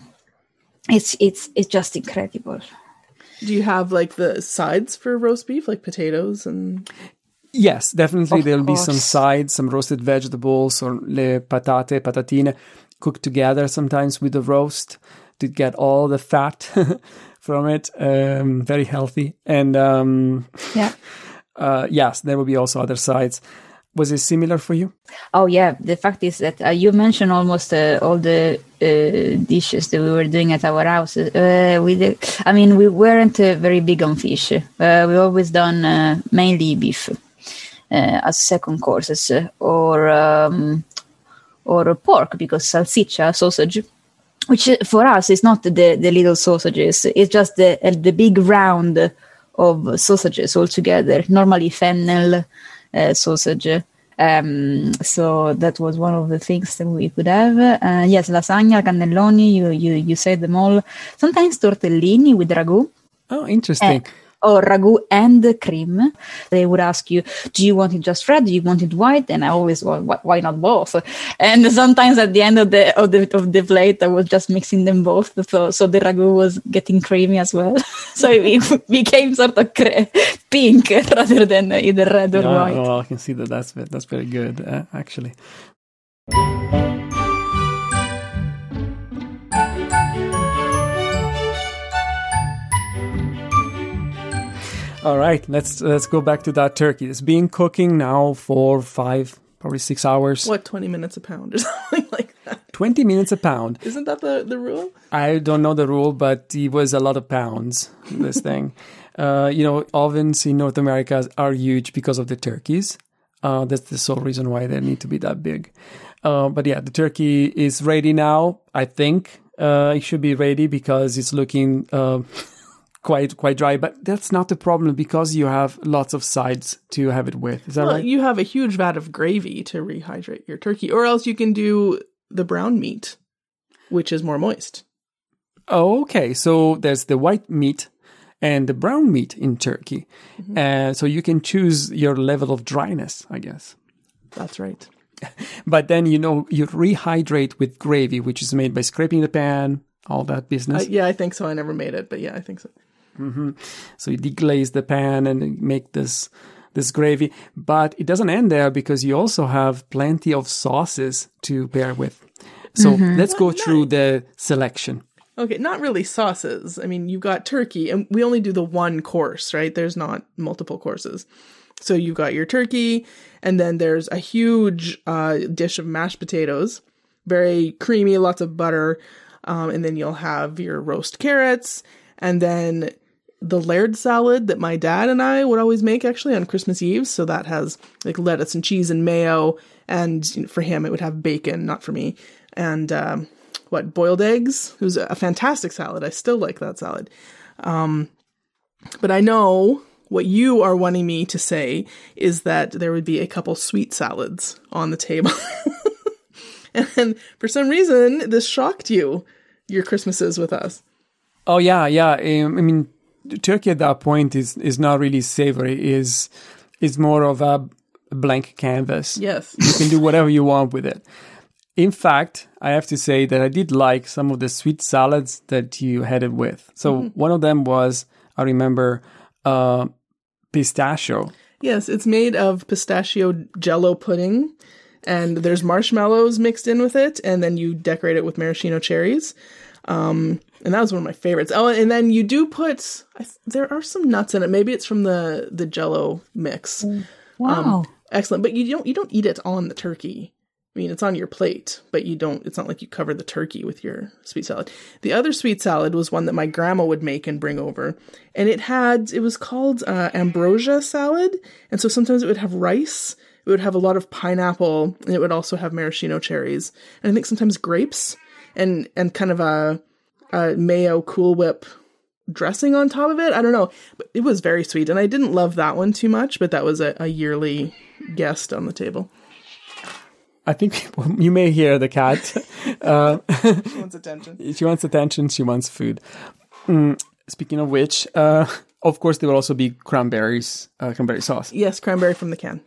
It's it's it's just incredible. Do you have like the sides for roast beef, like potatoes and Yes, definitely Of there'll be some sides, some roasted vegetables or le patate, patatine cooked together sometimes with the roast to get all the fat *laughs* from it. Um, very healthy. And um, Yeah. *laughs* uh, yes, there will be also other sides. Was it similar for you? Oh yeah, the fact is that uh, you mentioned almost uh, all the uh, dishes that we were doing at our house. Uh, we did, I mean, we weren't uh, very big on fish. Uh, we always done uh, mainly beef as second courses uh, or um, or pork because salsiccia sausage. Which uh, for us is not the, the little sausages; it's just the uh, the big round of sausages all together. Normally fennel uh, sausage. Um, so that was one of the things that we could have. Uh, yes, lasagna, cannelloni, you, you, you said them all. Sometimes tortellini with ragu. Oh, interesting. Or ragu and cream. They would ask you, "Do you want it just red? Do you want it white?" And I always, well, why not both? And sometimes at the end of the of the of the plate, I was just mixing them both, so so the ragu was getting creamy as well. *laughs* so it *laughs* became sort of cre- pink *laughs* rather than either red or white. well, I can see that that's that's very good, uh, actually. All right, let's let's go back to that turkey. It's been cooking now for five, probably six hours. what twenty minutes a pound or *laughs* something like that? Twenty minutes a pound. Isn't that the, the rule? I don't know the rule, but it was a lot of pounds. This *laughs* thing, uh, you know, ovens in North America are huge because of the turkeys. Uh, that's the sole reason why they need to be that big. Uh, but yeah, the turkey is ready now. I think uh, it should be ready because it's looking uh, quite quite dry. But that's not the problem because you have lots of sides to have it with. Is that Well, right? you have a huge vat of gravy to rehydrate your turkey, or else you can do the brown meat, which is more moist. Oh, okay. So there's the white meat and the brown meat in turkey. Uh, so you can choose your level of dryness, I guess. That's right. *laughs* But then, you know, you rehydrate with gravy, which is made by scraping the pan, all that Uh, business. yeah, I think so. I never made it, but yeah, I think so. So you deglaze the pan and make this this gravy. But it doesn't end there because you also have plenty of sauces to pair with. So let's go through the selection. Okay, not really sauces. I mean, you've got turkey, and we only do the one course, right? There's not multiple courses. So you've got your turkey, and then there's a huge uh, dish of mashed potatoes, very creamy, lots of butter, um, and then you'll have your roast carrots, and then the layered salad that my dad and I would always make actually on Christmas Eve. So that has like lettuce and cheese and mayo, and for him it would have bacon, not for me, and um, what boiled eggs. It was a fantastic salad. I still like that salad. Um, but I know what you are wanting me to say is that there would be a couple sweet salads on the table. *laughs* and for some reason, this shocked you, your Christmases with us. Oh yeah, yeah. Um, I mean, turkey at that point is is not really savory. is is more of a blank canvas. Yes. You can do whatever you want with it. In fact, I have to say that I did like some of the sweet salads that you had it with. So one of them was, I remember, uh, pistachio. Yes, it's made of pistachio jello pudding, and there's marshmallows mixed in with it, and then you decorate it with maraschino cherries. Um, and that was one of my favorites. Oh, and then you do put I, th- there are some nuts in it. Maybe it's from the the jello mix. Wow. Excellent, but you don't you don't eat it on the turkey. I mean, it's on your plate, but you don't. It's not like you cover the turkey with your sweet salad. The other sweet salad was one that my grandma would make and bring over, and it had it was called uh, ambrosia salad, and so sometimes it would have rice. It would have a lot of pineapple, and it would also have maraschino cherries, and I think sometimes grapes, and and kind of a, a mayo Cool Whip dressing on top of it. I don't know, but it was very sweet, and I didn't love that one too much. But that was a, a yearly guest on the table. I think *laughs* you may hear the cat. *laughs* Uh, Wants attention. *laughs* she wants attention. She wants food. Mm, speaking of which, uh, of course, there will also be cranberries, uh, cranberry sauce Yes, cranberry from the can.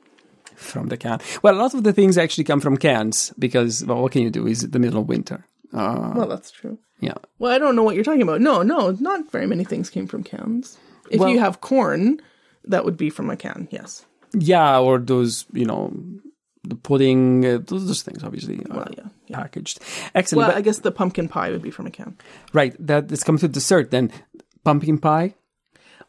from the can. Well, a lot of the things actually come from cans because, well, what can you do? Is the middle of winter. Uh, Well, that's true. yeah. Well, I don't know what you're talking about. No, no, not very many things came from cans. If Well- you have corn, that would be from a can. Yes. Yeah, or those, you know, the pudding, uh, those, those things, obviously, uh, Well, yeah, yeah. packaged. Excellent. Well, but- I guess the pumpkin pie would be from a can. right, that this comes to dessert then. Pumpkin pie.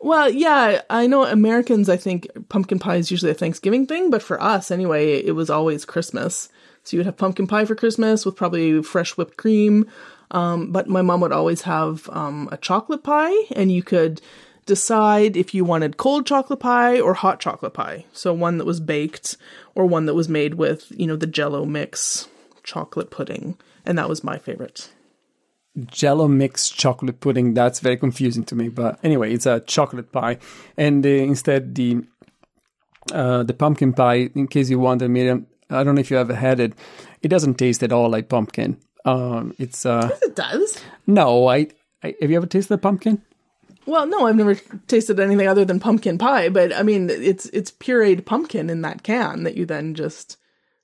Well, yeah, I know Americans, I think pumpkin pie is usually a Thanksgiving thing, but for us anyway, it was always Christmas. So you would have pumpkin pie for Christmas with probably fresh whipped cream. Um, but my mom would always have um, a chocolate pie, and you could decide if you wanted cold chocolate pie or hot chocolate pie. So one that was baked or one that was made with, you know, the jello mix chocolate pudding. And that was my favorite. Jello mix chocolate pudding. That's very confusing to me. But anyway, it's a chocolate pie, and uh, instead the uh, the pumpkin pie. In case you wonder, Miriam, I don't know if you ever had it. It doesn't taste at all like pumpkin. Um, it's uh, It does. no. I, I have you ever tasted the pumpkin? Well, no, I've never tasted anything other than pumpkin pie, but I mean, it's it's pureed pumpkin in that can that you then just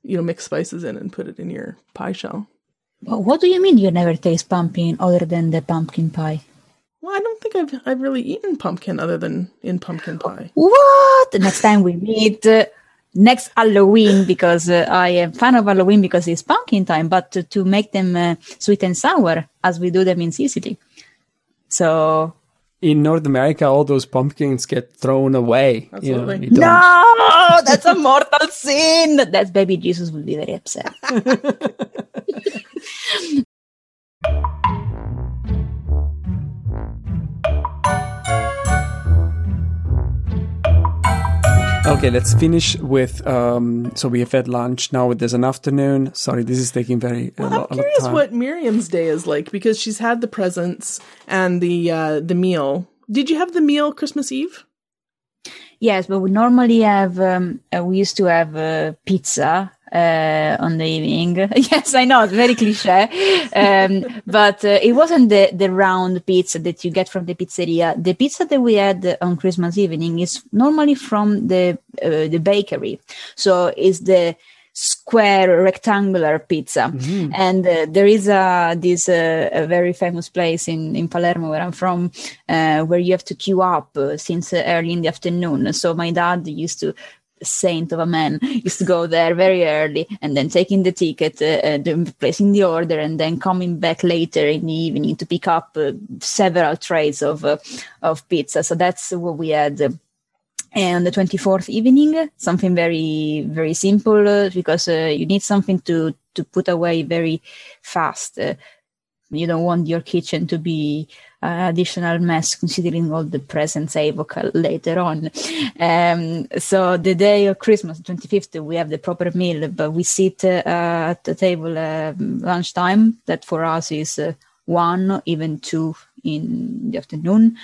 you know mix spices in and put it in your pie shell. Well, what do you mean you never taste pumpkin other than the pumpkin pie? Well, I don't think I've I've really eaten pumpkin other than in pumpkin pie. What? The Next time we meet, uh, next Halloween, because uh, I am fan of Halloween because it's pumpkin time, but to, to make them uh, sweet and sour as we do them in Sicily. So In North America, all those pumpkins get thrown away. You know, Absolutely. you no, that's a mortal sin. That's baby Jesus will be very upset. *laughs* Okay, let's finish with. Um, so we have had lunch. Now there's an afternoon. Sorry, this is taking very a, I'm lot, a lot curious time. what Miriam's day is like because she's had the presents and the uh, the meal. Did you have the meal Christmas Eve? Yes, but we normally have. Um, uh, we used to have uh, pizza uh, on the evening. *laughs* yes, I know it's very cliche, um, but uh, it wasn't the the round pizza that you get from the pizzeria. The pizza that we had on Christmas evening is normally from the uh, the bakery, so it's the square rectangular pizza. And uh, there is a this uh, a very famous place in in Palermo where I'm from uh, where you have to queue up uh, since uh, early in the afternoon. So my dad used to saint of a man used to go there very early and then taking the ticket uh, then placing the order and then coming back later in the evening to pick up uh, several trays of uh, of pizza. So that's what we had. And the 24th evening something very very simple uh, because uh, you need something to to put away very fast. Uh, you don't want your kitchen to be an additional mess considering all the presents I evoke later on. Um, so the day of Christmas, 25th, we have the proper meal, but we sit uh, at the table uh, lunchtime. That for us is uh, one, even two in the afternoon.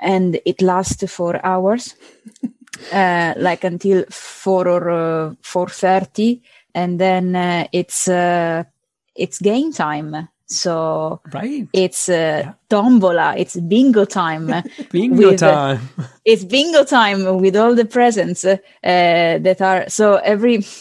And it lasts for hours, *laughs* uh, like until four or uh, four thirty, and then uh, it's uh, it's game time. So Right. it's uh, tombola, it's bingo time. *laughs* Bingo with, uh, time. *laughs* it's bingo time with all the presents uh, that are so every. *laughs*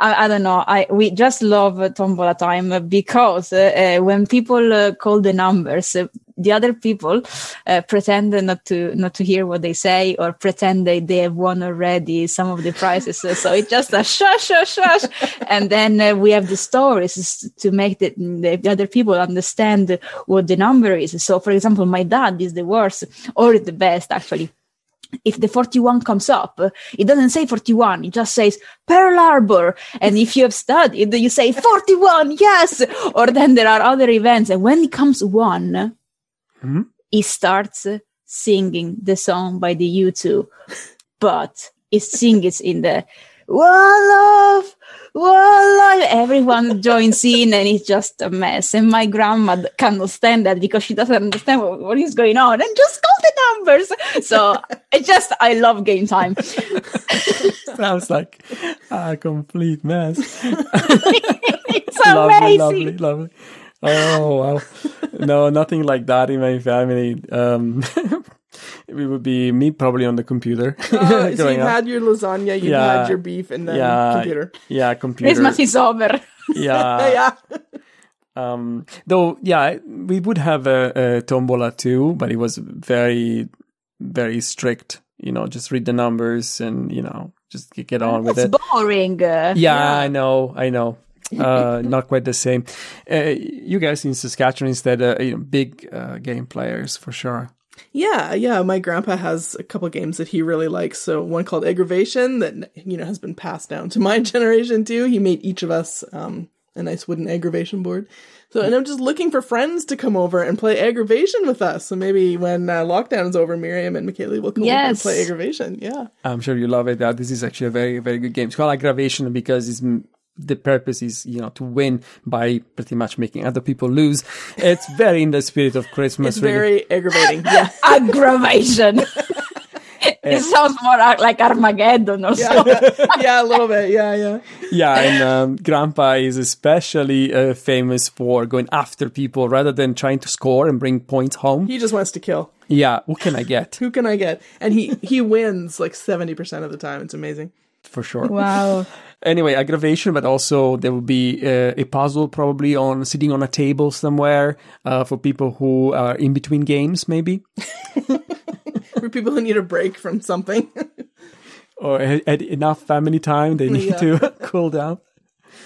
I, I don't know. I we just love tombola time because uh, uh, when people uh, call the numbers, the other people uh, pretend not to not to hear what they say or pretend they, they have won already some of the prizes. So it's just a shush, shush, shush, and then uh, we have the stories to make the, the other people understand what the number is. So, for example, my dad is the worst or the best actually if the 41 comes up, it doesn't say 41, it just says Pearl Harbor. And if you have studied, you say 41, yes. Or then there are other events. And when it comes one, Mhm. he starts singing the song by the U2, but he sings in the one love, one life. Everyone joins in and it's just a mess. And my grandma cannot stand that because she doesn't understand what, what is going on and just call the numbers. So it just, I love game time. *laughs* Sounds like a complete mess. *laughs* it's *laughs* lovely, amazing. lovely, lovely. Oh wow! no, nothing like that in my family. Um, *laughs* it would be me probably on the computer. Uh, so *laughs* you've had your lasagna, you've Yeah. had your beef, and then yeah, computer. yeah, computer. Christmas is over. *laughs* yeah, yeah. Um, though, yeah, we would have a, a tombola too, but it was very, very strict. You know, just read the numbers and you know, just get on with it. It. boring. uh, Yeah, I know, I know. Uh, not quite the same. Uh, you guys in Saskatchewan instead, uh, you know, big uh, game players for sure. Yeah, yeah. My grandpa has a couple games that he really likes. So one called Aggravation that you know has been passed down to *laughs* my generation too. He made each of us um, a nice wooden aggravation board. So and I'm just looking for friends to come over and play aggravation with us. So maybe when uh, lockdown is over, Miriam and Michele will come over and play aggravation. Yeah. I'm sure you love it. Uh, this is actually a very, very good game. It's called aggravation because it's, the purpose is, you know, to win by pretty much making other people lose. It's very in the spirit of Christmas. It's really. very aggravating. Yeah. *laughs* Aggravation. *laughs* it sounds more like Armageddon or Yeah. something. *laughs* yeah, a little bit. Yeah, yeah. yeah, and um, Grandpa is especially uh, famous for going after people rather than trying to score and bring points home. He just wants to kill. Yeah, what can I get? Who can I get? And he he wins like 70% of the time. It's amazing. For sure. Wow. *laughs* Anyway, aggravation, but also there will be uh, a puzzle probably on sitting on a table somewhere uh, for people who are in between games, maybe, *laughs* For people who need a break from something. *laughs* or had had enough family time they need Yeah. to cool down.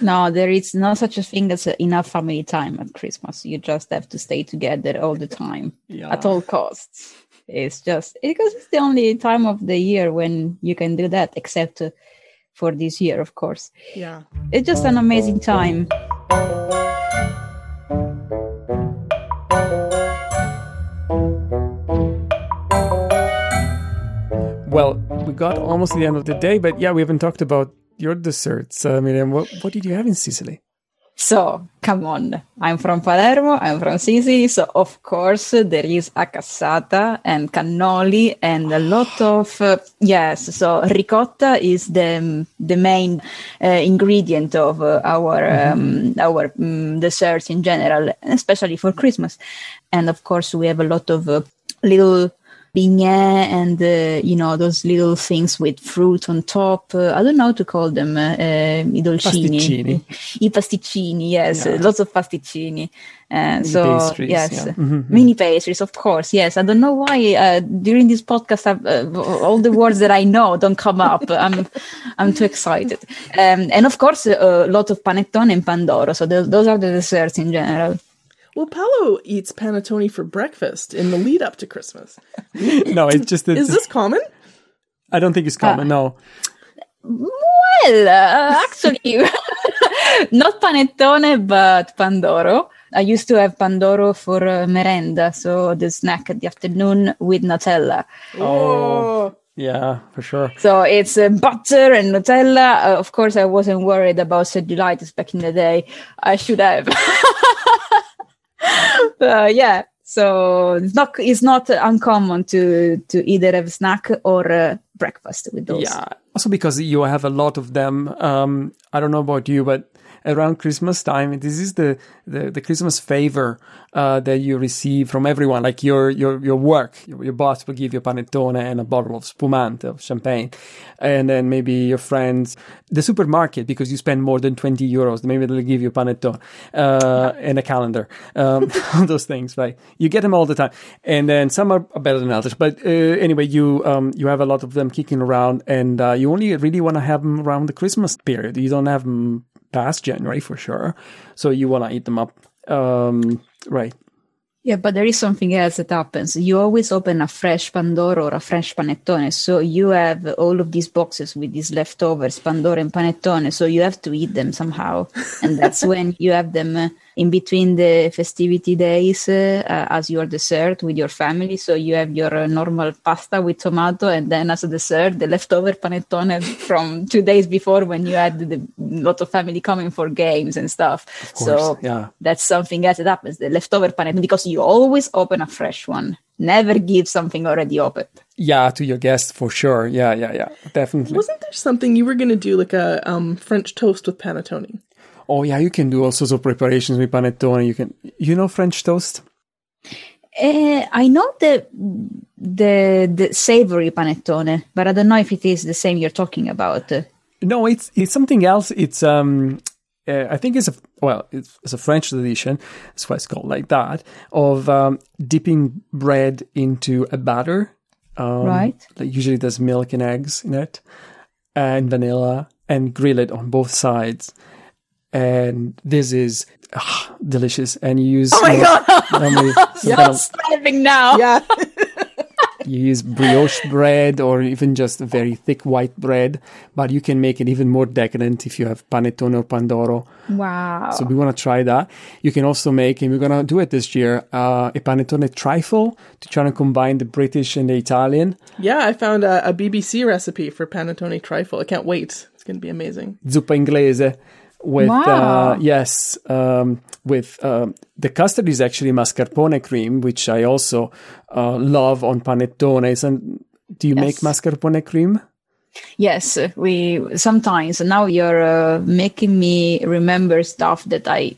No, there is no such a thing as enough family time at Christmas. You just have to stay together all the time Yeah. at all costs. It's just because it's the only time of the year when you can do that, except uh, for this year, of course. yeah. It's just an amazing time. Well, we got almost to the end of the day, but yeah, we haven't talked about your desserts. Uh, Miriam, what, what did you have in Sicily? So, come on. I'm from Palermo, I'm from Sicily, so of course there is a cassata and cannoli and a lot of uh, yes, so ricotta is the the main uh, ingredient of uh, our um, our um, desserts in general, especially for Christmas. And of course we have a lot of uh, little beignet and uh, you know those little things with fruit on top. Uh, I don't know how to call them. Uh, uh, I dolcini. Pasticcini. I pasticcini, yes, Yeah. lots of pasticcini. Uh, so pastries, yes, yeah. Mhm, mini pastries, of course. Yes, I don't know why uh, during this podcast I've, uh, all the words that I know don't come up. I'm I'm too excited. Um, and of course, uh, a lot of panettone and pandoro. So th- those are the desserts in general. Well, Paolo eats panettone for breakfast in the lead up to Christmas. *laughs* no, it's just that Is this common? I don't think it's common. no, Well, uh, actually, *laughs* not panettone, but pandoro. I used to have pandoro for uh, merenda, so the snack at the afternoon with Nutella. Oh, yeah, for sure. So it's uh, butter and Nutella. Uh, of course, I wasn't worried about cellulitis back in the day. I should have. *laughs* *laughs* uh, yeah. So it's not it's not uncommon to to either have snack or uh, breakfast with those. Yeah. Also because you have a lot of them. Um, I don't know about you, but around Christmas time, this is the, the, the Christmas favor, uh, that you receive from everyone. Like your, your, your work, your, your boss will give you panettone and a bottle of spumante, of champagne. And then maybe your friends, the supermarket, because you spend more than 20 euros, maybe they'll give you panettone, uh, and a calendar. Um, *laughs* those things, right? You get them all the time. And then some are better than others. But, uh, anyway, you, um, you have a lot of them kicking around and, uh, you only really want to have them around the Christmas period. You don't have them past January for sure. So you want to eat them up. Um, right. Yeah, but there is something else that happens. You always open a fresh Pandoro or a fresh panettone. So you have all of these boxes with these leftovers, Pandoro and panettone. So you have to eat them somehow. and that's *laughs* when you have them uh, in between the festivity days uh, uh, as your dessert with your family. So you have your uh, normal pasta with tomato and then as a dessert, the leftover panettone *laughs* from two days before when you had the lot of family coming for games and stuff. course, so yeah. that's something else that happens, the leftover panettone, because you always open a fresh one. Never give something already opened. Yeah, to your guests for sure. Yeah, yeah, yeah. Definitely. wasn't there something you were going to do like a um, French toast with panettone? Oh yeah, you can do all sorts of preparations with panettone. You can, you know, French toast. Uh, I know the the the savory panettone, but I don't know if it is the same you're talking about. No, it's it's something else. It's um, uh, I think it's a well, it's, it's, a French tradition. That's why it's called like that of um, dipping bread into a batter. Um, right. Like usually there's milk and eggs in it, and vanilla, and grill it on both sides. And this is ugh, delicious. And you use oh my god, *laughs* *laughs* you're starving now. Yeah. *laughs* you use brioche bread or even just very thick white bread, but you can make it even more decadent if you have panettone or pandoro. Wow. So we want to try that. You can also make, and we're going to do it this year, uh, a panettone trifle to try to combine the British and the Italian. Yeah, I found a, a BBC recipe for panettone trifle. I can't wait. It's going to be amazing. Zuppa inglese with uh, wow. uh, yes um, with uh, the custard is actually mascarpone cream which i also uh, love on panettones and do you yes. make mascarpone cream yes we sometimes now you're uh, making me remember stuff that i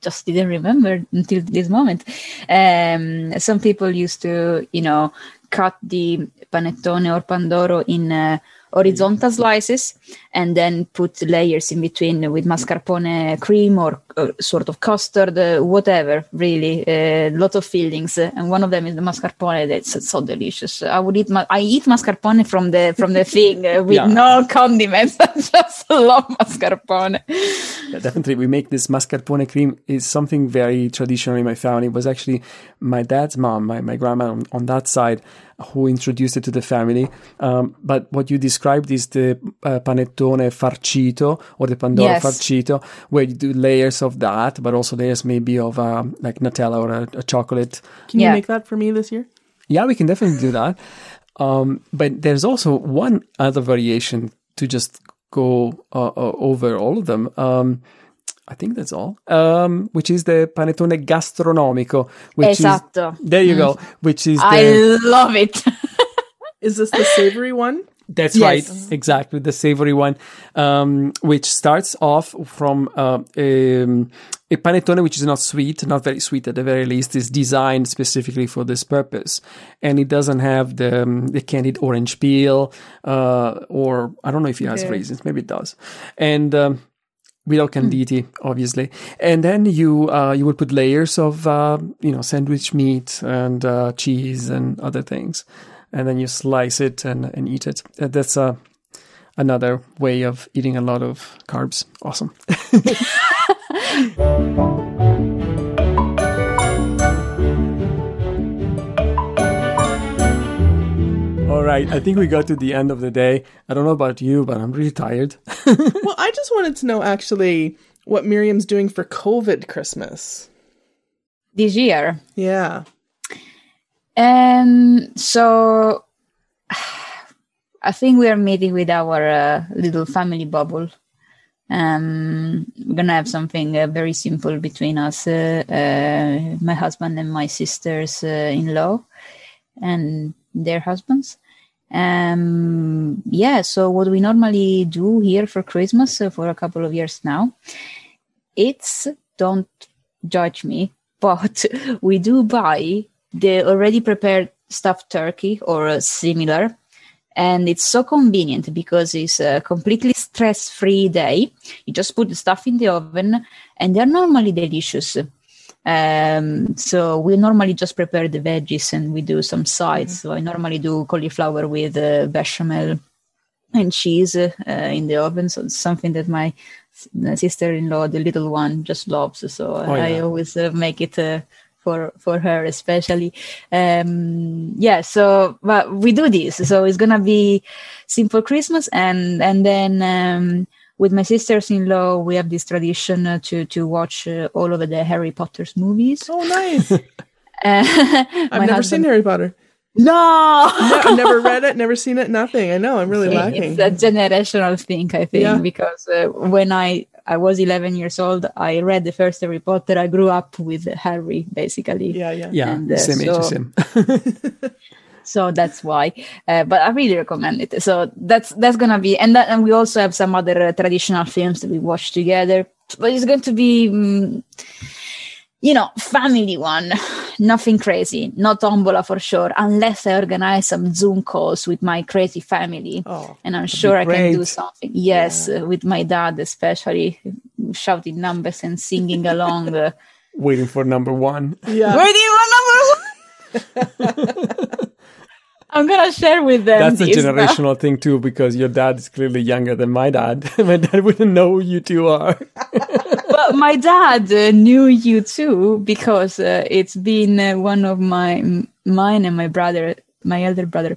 just didn't remember until this moment um, some people used to you know cut the panettone or pandoro in uh, horizontal slices and then put layers in between with mascarpone cream or uh, sort of custard, uh, whatever, really. A uh, lot of fillings. And one of them is the mascarpone that's so delicious. I would eat, ma- I eat mascarpone from the, from the thing uh, with yeah. no condiments. *laughs* I just love mascarpone. Yeah, definitely. We make this mascarpone cream is something very traditional in my family. It was actually my dad's mom, my, my grandma on, on that side who introduced it to the family. Um, but what you described is the uh, panettone farcito or the pandoro yes. farcito, where you do layers of that, but also layers maybe of uh, like Nutella or a, a chocolate. Can yeah. you make that for me this year? Yeah, we can definitely do that. Um, but there's also one other variation to just go uh, uh over all of them. Um, I think that's all. Um, which is the panettone gastronomico. Which Esatto. Is, there you mm. go. Which is the, I love it. *laughs* is this the savory one? That's yes. right, exactly the savory one, um, which starts off from uh, um, a panettone which is not sweet, not very sweet at the very least, is designed specifically for this purpose, and it doesn't have the um, the candied orange peel, uh, or I don't know if it has okay. raisins, maybe it does, and um, without canditi, mm. obviously. And then you uh, you would put layers of uh, you know sandwich meat and uh, cheese and other things, and then you slice it and, and eat it. Uh, that's uh, another way of eating a lot of carbs. Awesome. *laughs* right. I think we got to the end of the day. I don't know about you, but I'm really tired. *laughs* well, I just wanted to know actually what Miriam's doing for COVID Christmas this year. Yeah. Um. So, *sighs* I think we are meeting with our uh, little family bubble. Um, we're gonna have something uh, very simple between us, uh, uh, my husband and my sisters-in-law, uh, and their husbands. Um, yeah, so what we normally do here for Christmas uh, for a couple of years now, it's don't judge me, *laughs* but we do buy the already prepared stuffed turkey or uh, similar. And it's so convenient because it's a completely stress free day. You just put the stuff in the oven and they're normally delicious. Um, so we normally just prepare the veggies and we do some sides. Mm-hmm. So I normally do cauliflower with uh, bechamel and cheese uh, in the oven. So it's something that my sister-in-law, the little one, just loves. So oh, yeah. I always uh, make it uh, for for her especially. Um, yeah. So but we do this. So it's gonna be simple Christmas and and then. Um, with my sisters-in-law, we have this tradition uh, to to watch uh, all of the Harry Potter's movies. Oh, nice! *laughs* uh, I've never husband... seen Harry Potter. No, no, I've never *laughs* read it, never seen it, nothing. I know, I'm really lacking. It's a generational thing, I think, yeah. because uh, when I I was 11 years old, I read the first Harry Potter. I grew up with Harry, basically. Yeah, yeah, yeah. And, uh, same so, age as him. *laughs* so that's why uh, but i really recommend it so that's that's gonna be and that and we also have some other uh, traditional films that we watch together but it's going to be um, you know, family one, nothing crazy, not tombola for sure, unless I organize some Zoom calls with my crazy family. Oh, and I'm sure I can do something. Yes, uh, with my dad, especially shouting numbers and singing along. Uh, *laughs* Waiting for number one. yeah. Where do you want number one? *laughs* I'm gonna share with them. That's a this now. generational thing too, because your dad is clearly younger than my dad. *laughs* my dad wouldn't know who U2 are. But my dad uh, knew U2 because uh, it's been uh, one of my m- mine and my brother my elder brother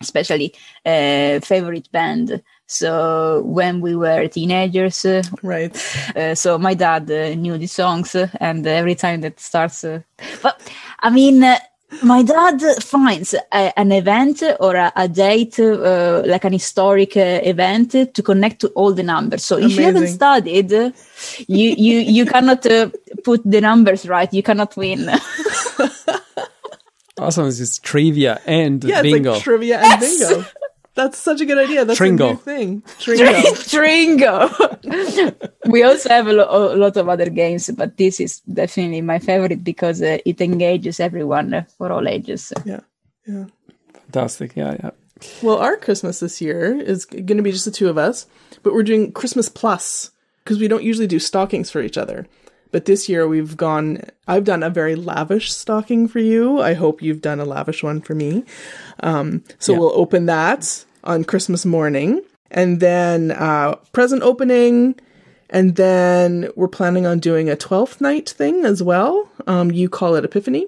especially uh, favorite band so when we were teenagers uh, Right. uh, so my dad uh, knew the songs and every time that starts uh, but i mean uh, my dad finds a, an event or a, a date uh, like an historic uh, event to connect to all the numbers so if you haven't studied you you you cannot uh, put the numbers right you cannot win *laughs* Awesome. This is trivia and Yeah, it's bingo. like trivia and bingo. That's such a good idea. That's a Tringo. new thing. *laughs* Tringo. Tringo. *laughs* we also have a, lo- a lot of other games, but this is definitely my favorite because uh, it engages everyone uh, for all ages. yeah. Yeah. Fantastic. Yeah, yeah. Well, our Christmas this year is going to be just the two of us, but we're doing Christmas Plus because we don't usually do stockings for each other. But this year we've gone, I've done a very lavish stocking for you. I hope you've done a lavish one for me. Um, so Yeah. we'll open that on Christmas morning and then uh, present opening. And then we're planning on doing a 12th night thing as well. Um, you call it Epiphany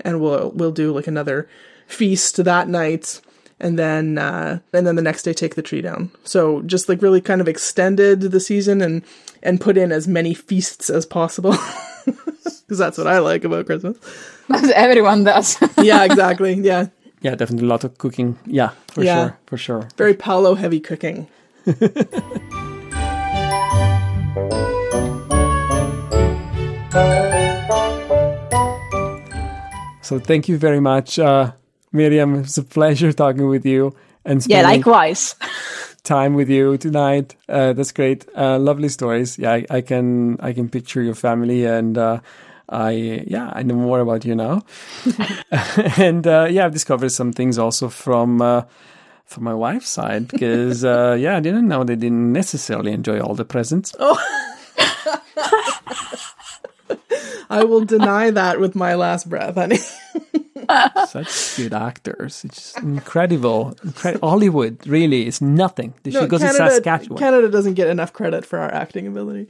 and we'll we'll do like another feast that night and then uh and then the next day take the tree down so just like really kind of extended the season and and put in as many feasts as possible *laughs* because that's what i like about christmas *laughs* Everyone does. yeah exactly yeah Yeah, definitely a lot of cooking. Yeah, for Yeah. sure. For sure. very Paolo heavy cooking *laughs* So thank you very much, uh, Miriam. It's a pleasure talking with you and yeah, likewise. *laughs* time with you tonight. Uh, that's great. Uh, lovely stories. Yeah, I, I can I can picture your family and. I yeah I know more about you now, *laughs* and uh, yeah I've discovered some things also from uh, from my wife's side because uh, *laughs* yeah I didn't know they didn't necessarily enjoy all the presents. Oh, i will deny that with my last breath honey *laughs* Such good actors, it's incredible. Incre- Hollywood really is nothing. They no, should go to canada, Saskatchewan. canada doesn't get enough credit for our acting ability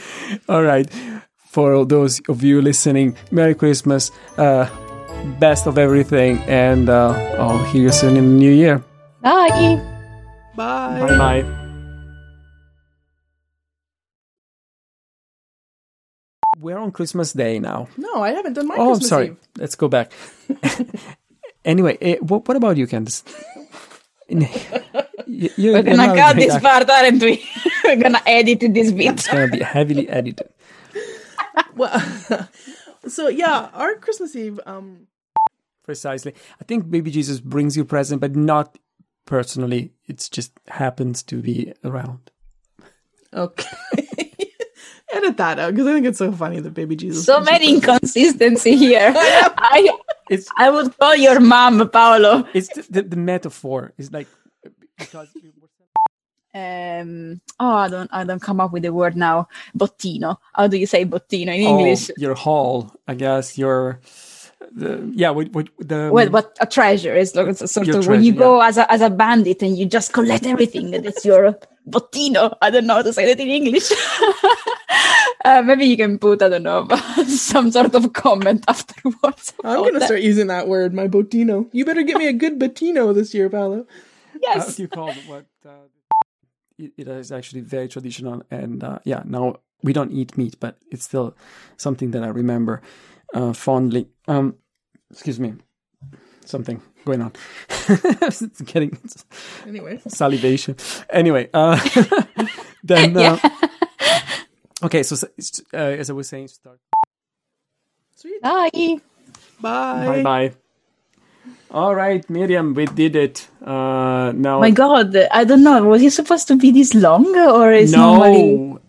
*laughs* All right. For those of you listening, Merry Christmas. Uh, best of everything. And uh, I'll hear you soon in the new year. Bye. bye Bye bye. We're on Christmas Day now. no i haven't done my Oh, I'm sorry. Eve. Let's go back. *laughs* anyway, eh, what, what about you, Candace? *laughs* You, you, We're gonna cut this part, aren't we? We're gonna edit this bit. It's going to be heavily edited. *laughs* well *laughs* so yeah our christmas eve um Precisely. I think baby Jesus brings you present, but not personally. It just happens to be around. Okay. *laughs* Edit that out because I think it's so funny that baby Jesus. So many inconsistency here. I It's I would call your mom, Paolo. it's the, the, the metaphor. It's like because Um, oh, I don't, I don't come up with the word now. Bottino. How do you say bottino in oh, English? your haul, I guess your the yeah, what, what the Well, what a treasure is like it's a sort Your of when you treasure, go as a as a bandit and you just collect everything. That's your bottino. I don't know how to say that in English. *laughs* uh, maybe you can put I don't know *laughs* some sort of comment afterwards. I'm gonna that. start using that word, my bottino. You better get me a good bottino this year, Paolo. How Yes. do you call it? What uh, it, it is actually very traditional, and uh, yeah, now we don't eat meat, but it's still something that I remember uh, fondly. Um, excuse me, something going on. it's *laughs* getting Anyway, salivation. Anyway, uh, *laughs* then *laughs* uh, okay. So uh, as I was saying, start. sweet. Bye. Bye. Bye bye. All right, Miriam, we did it. Uh, now My God, I don't know. Was it supposed to be this long or is normally? no,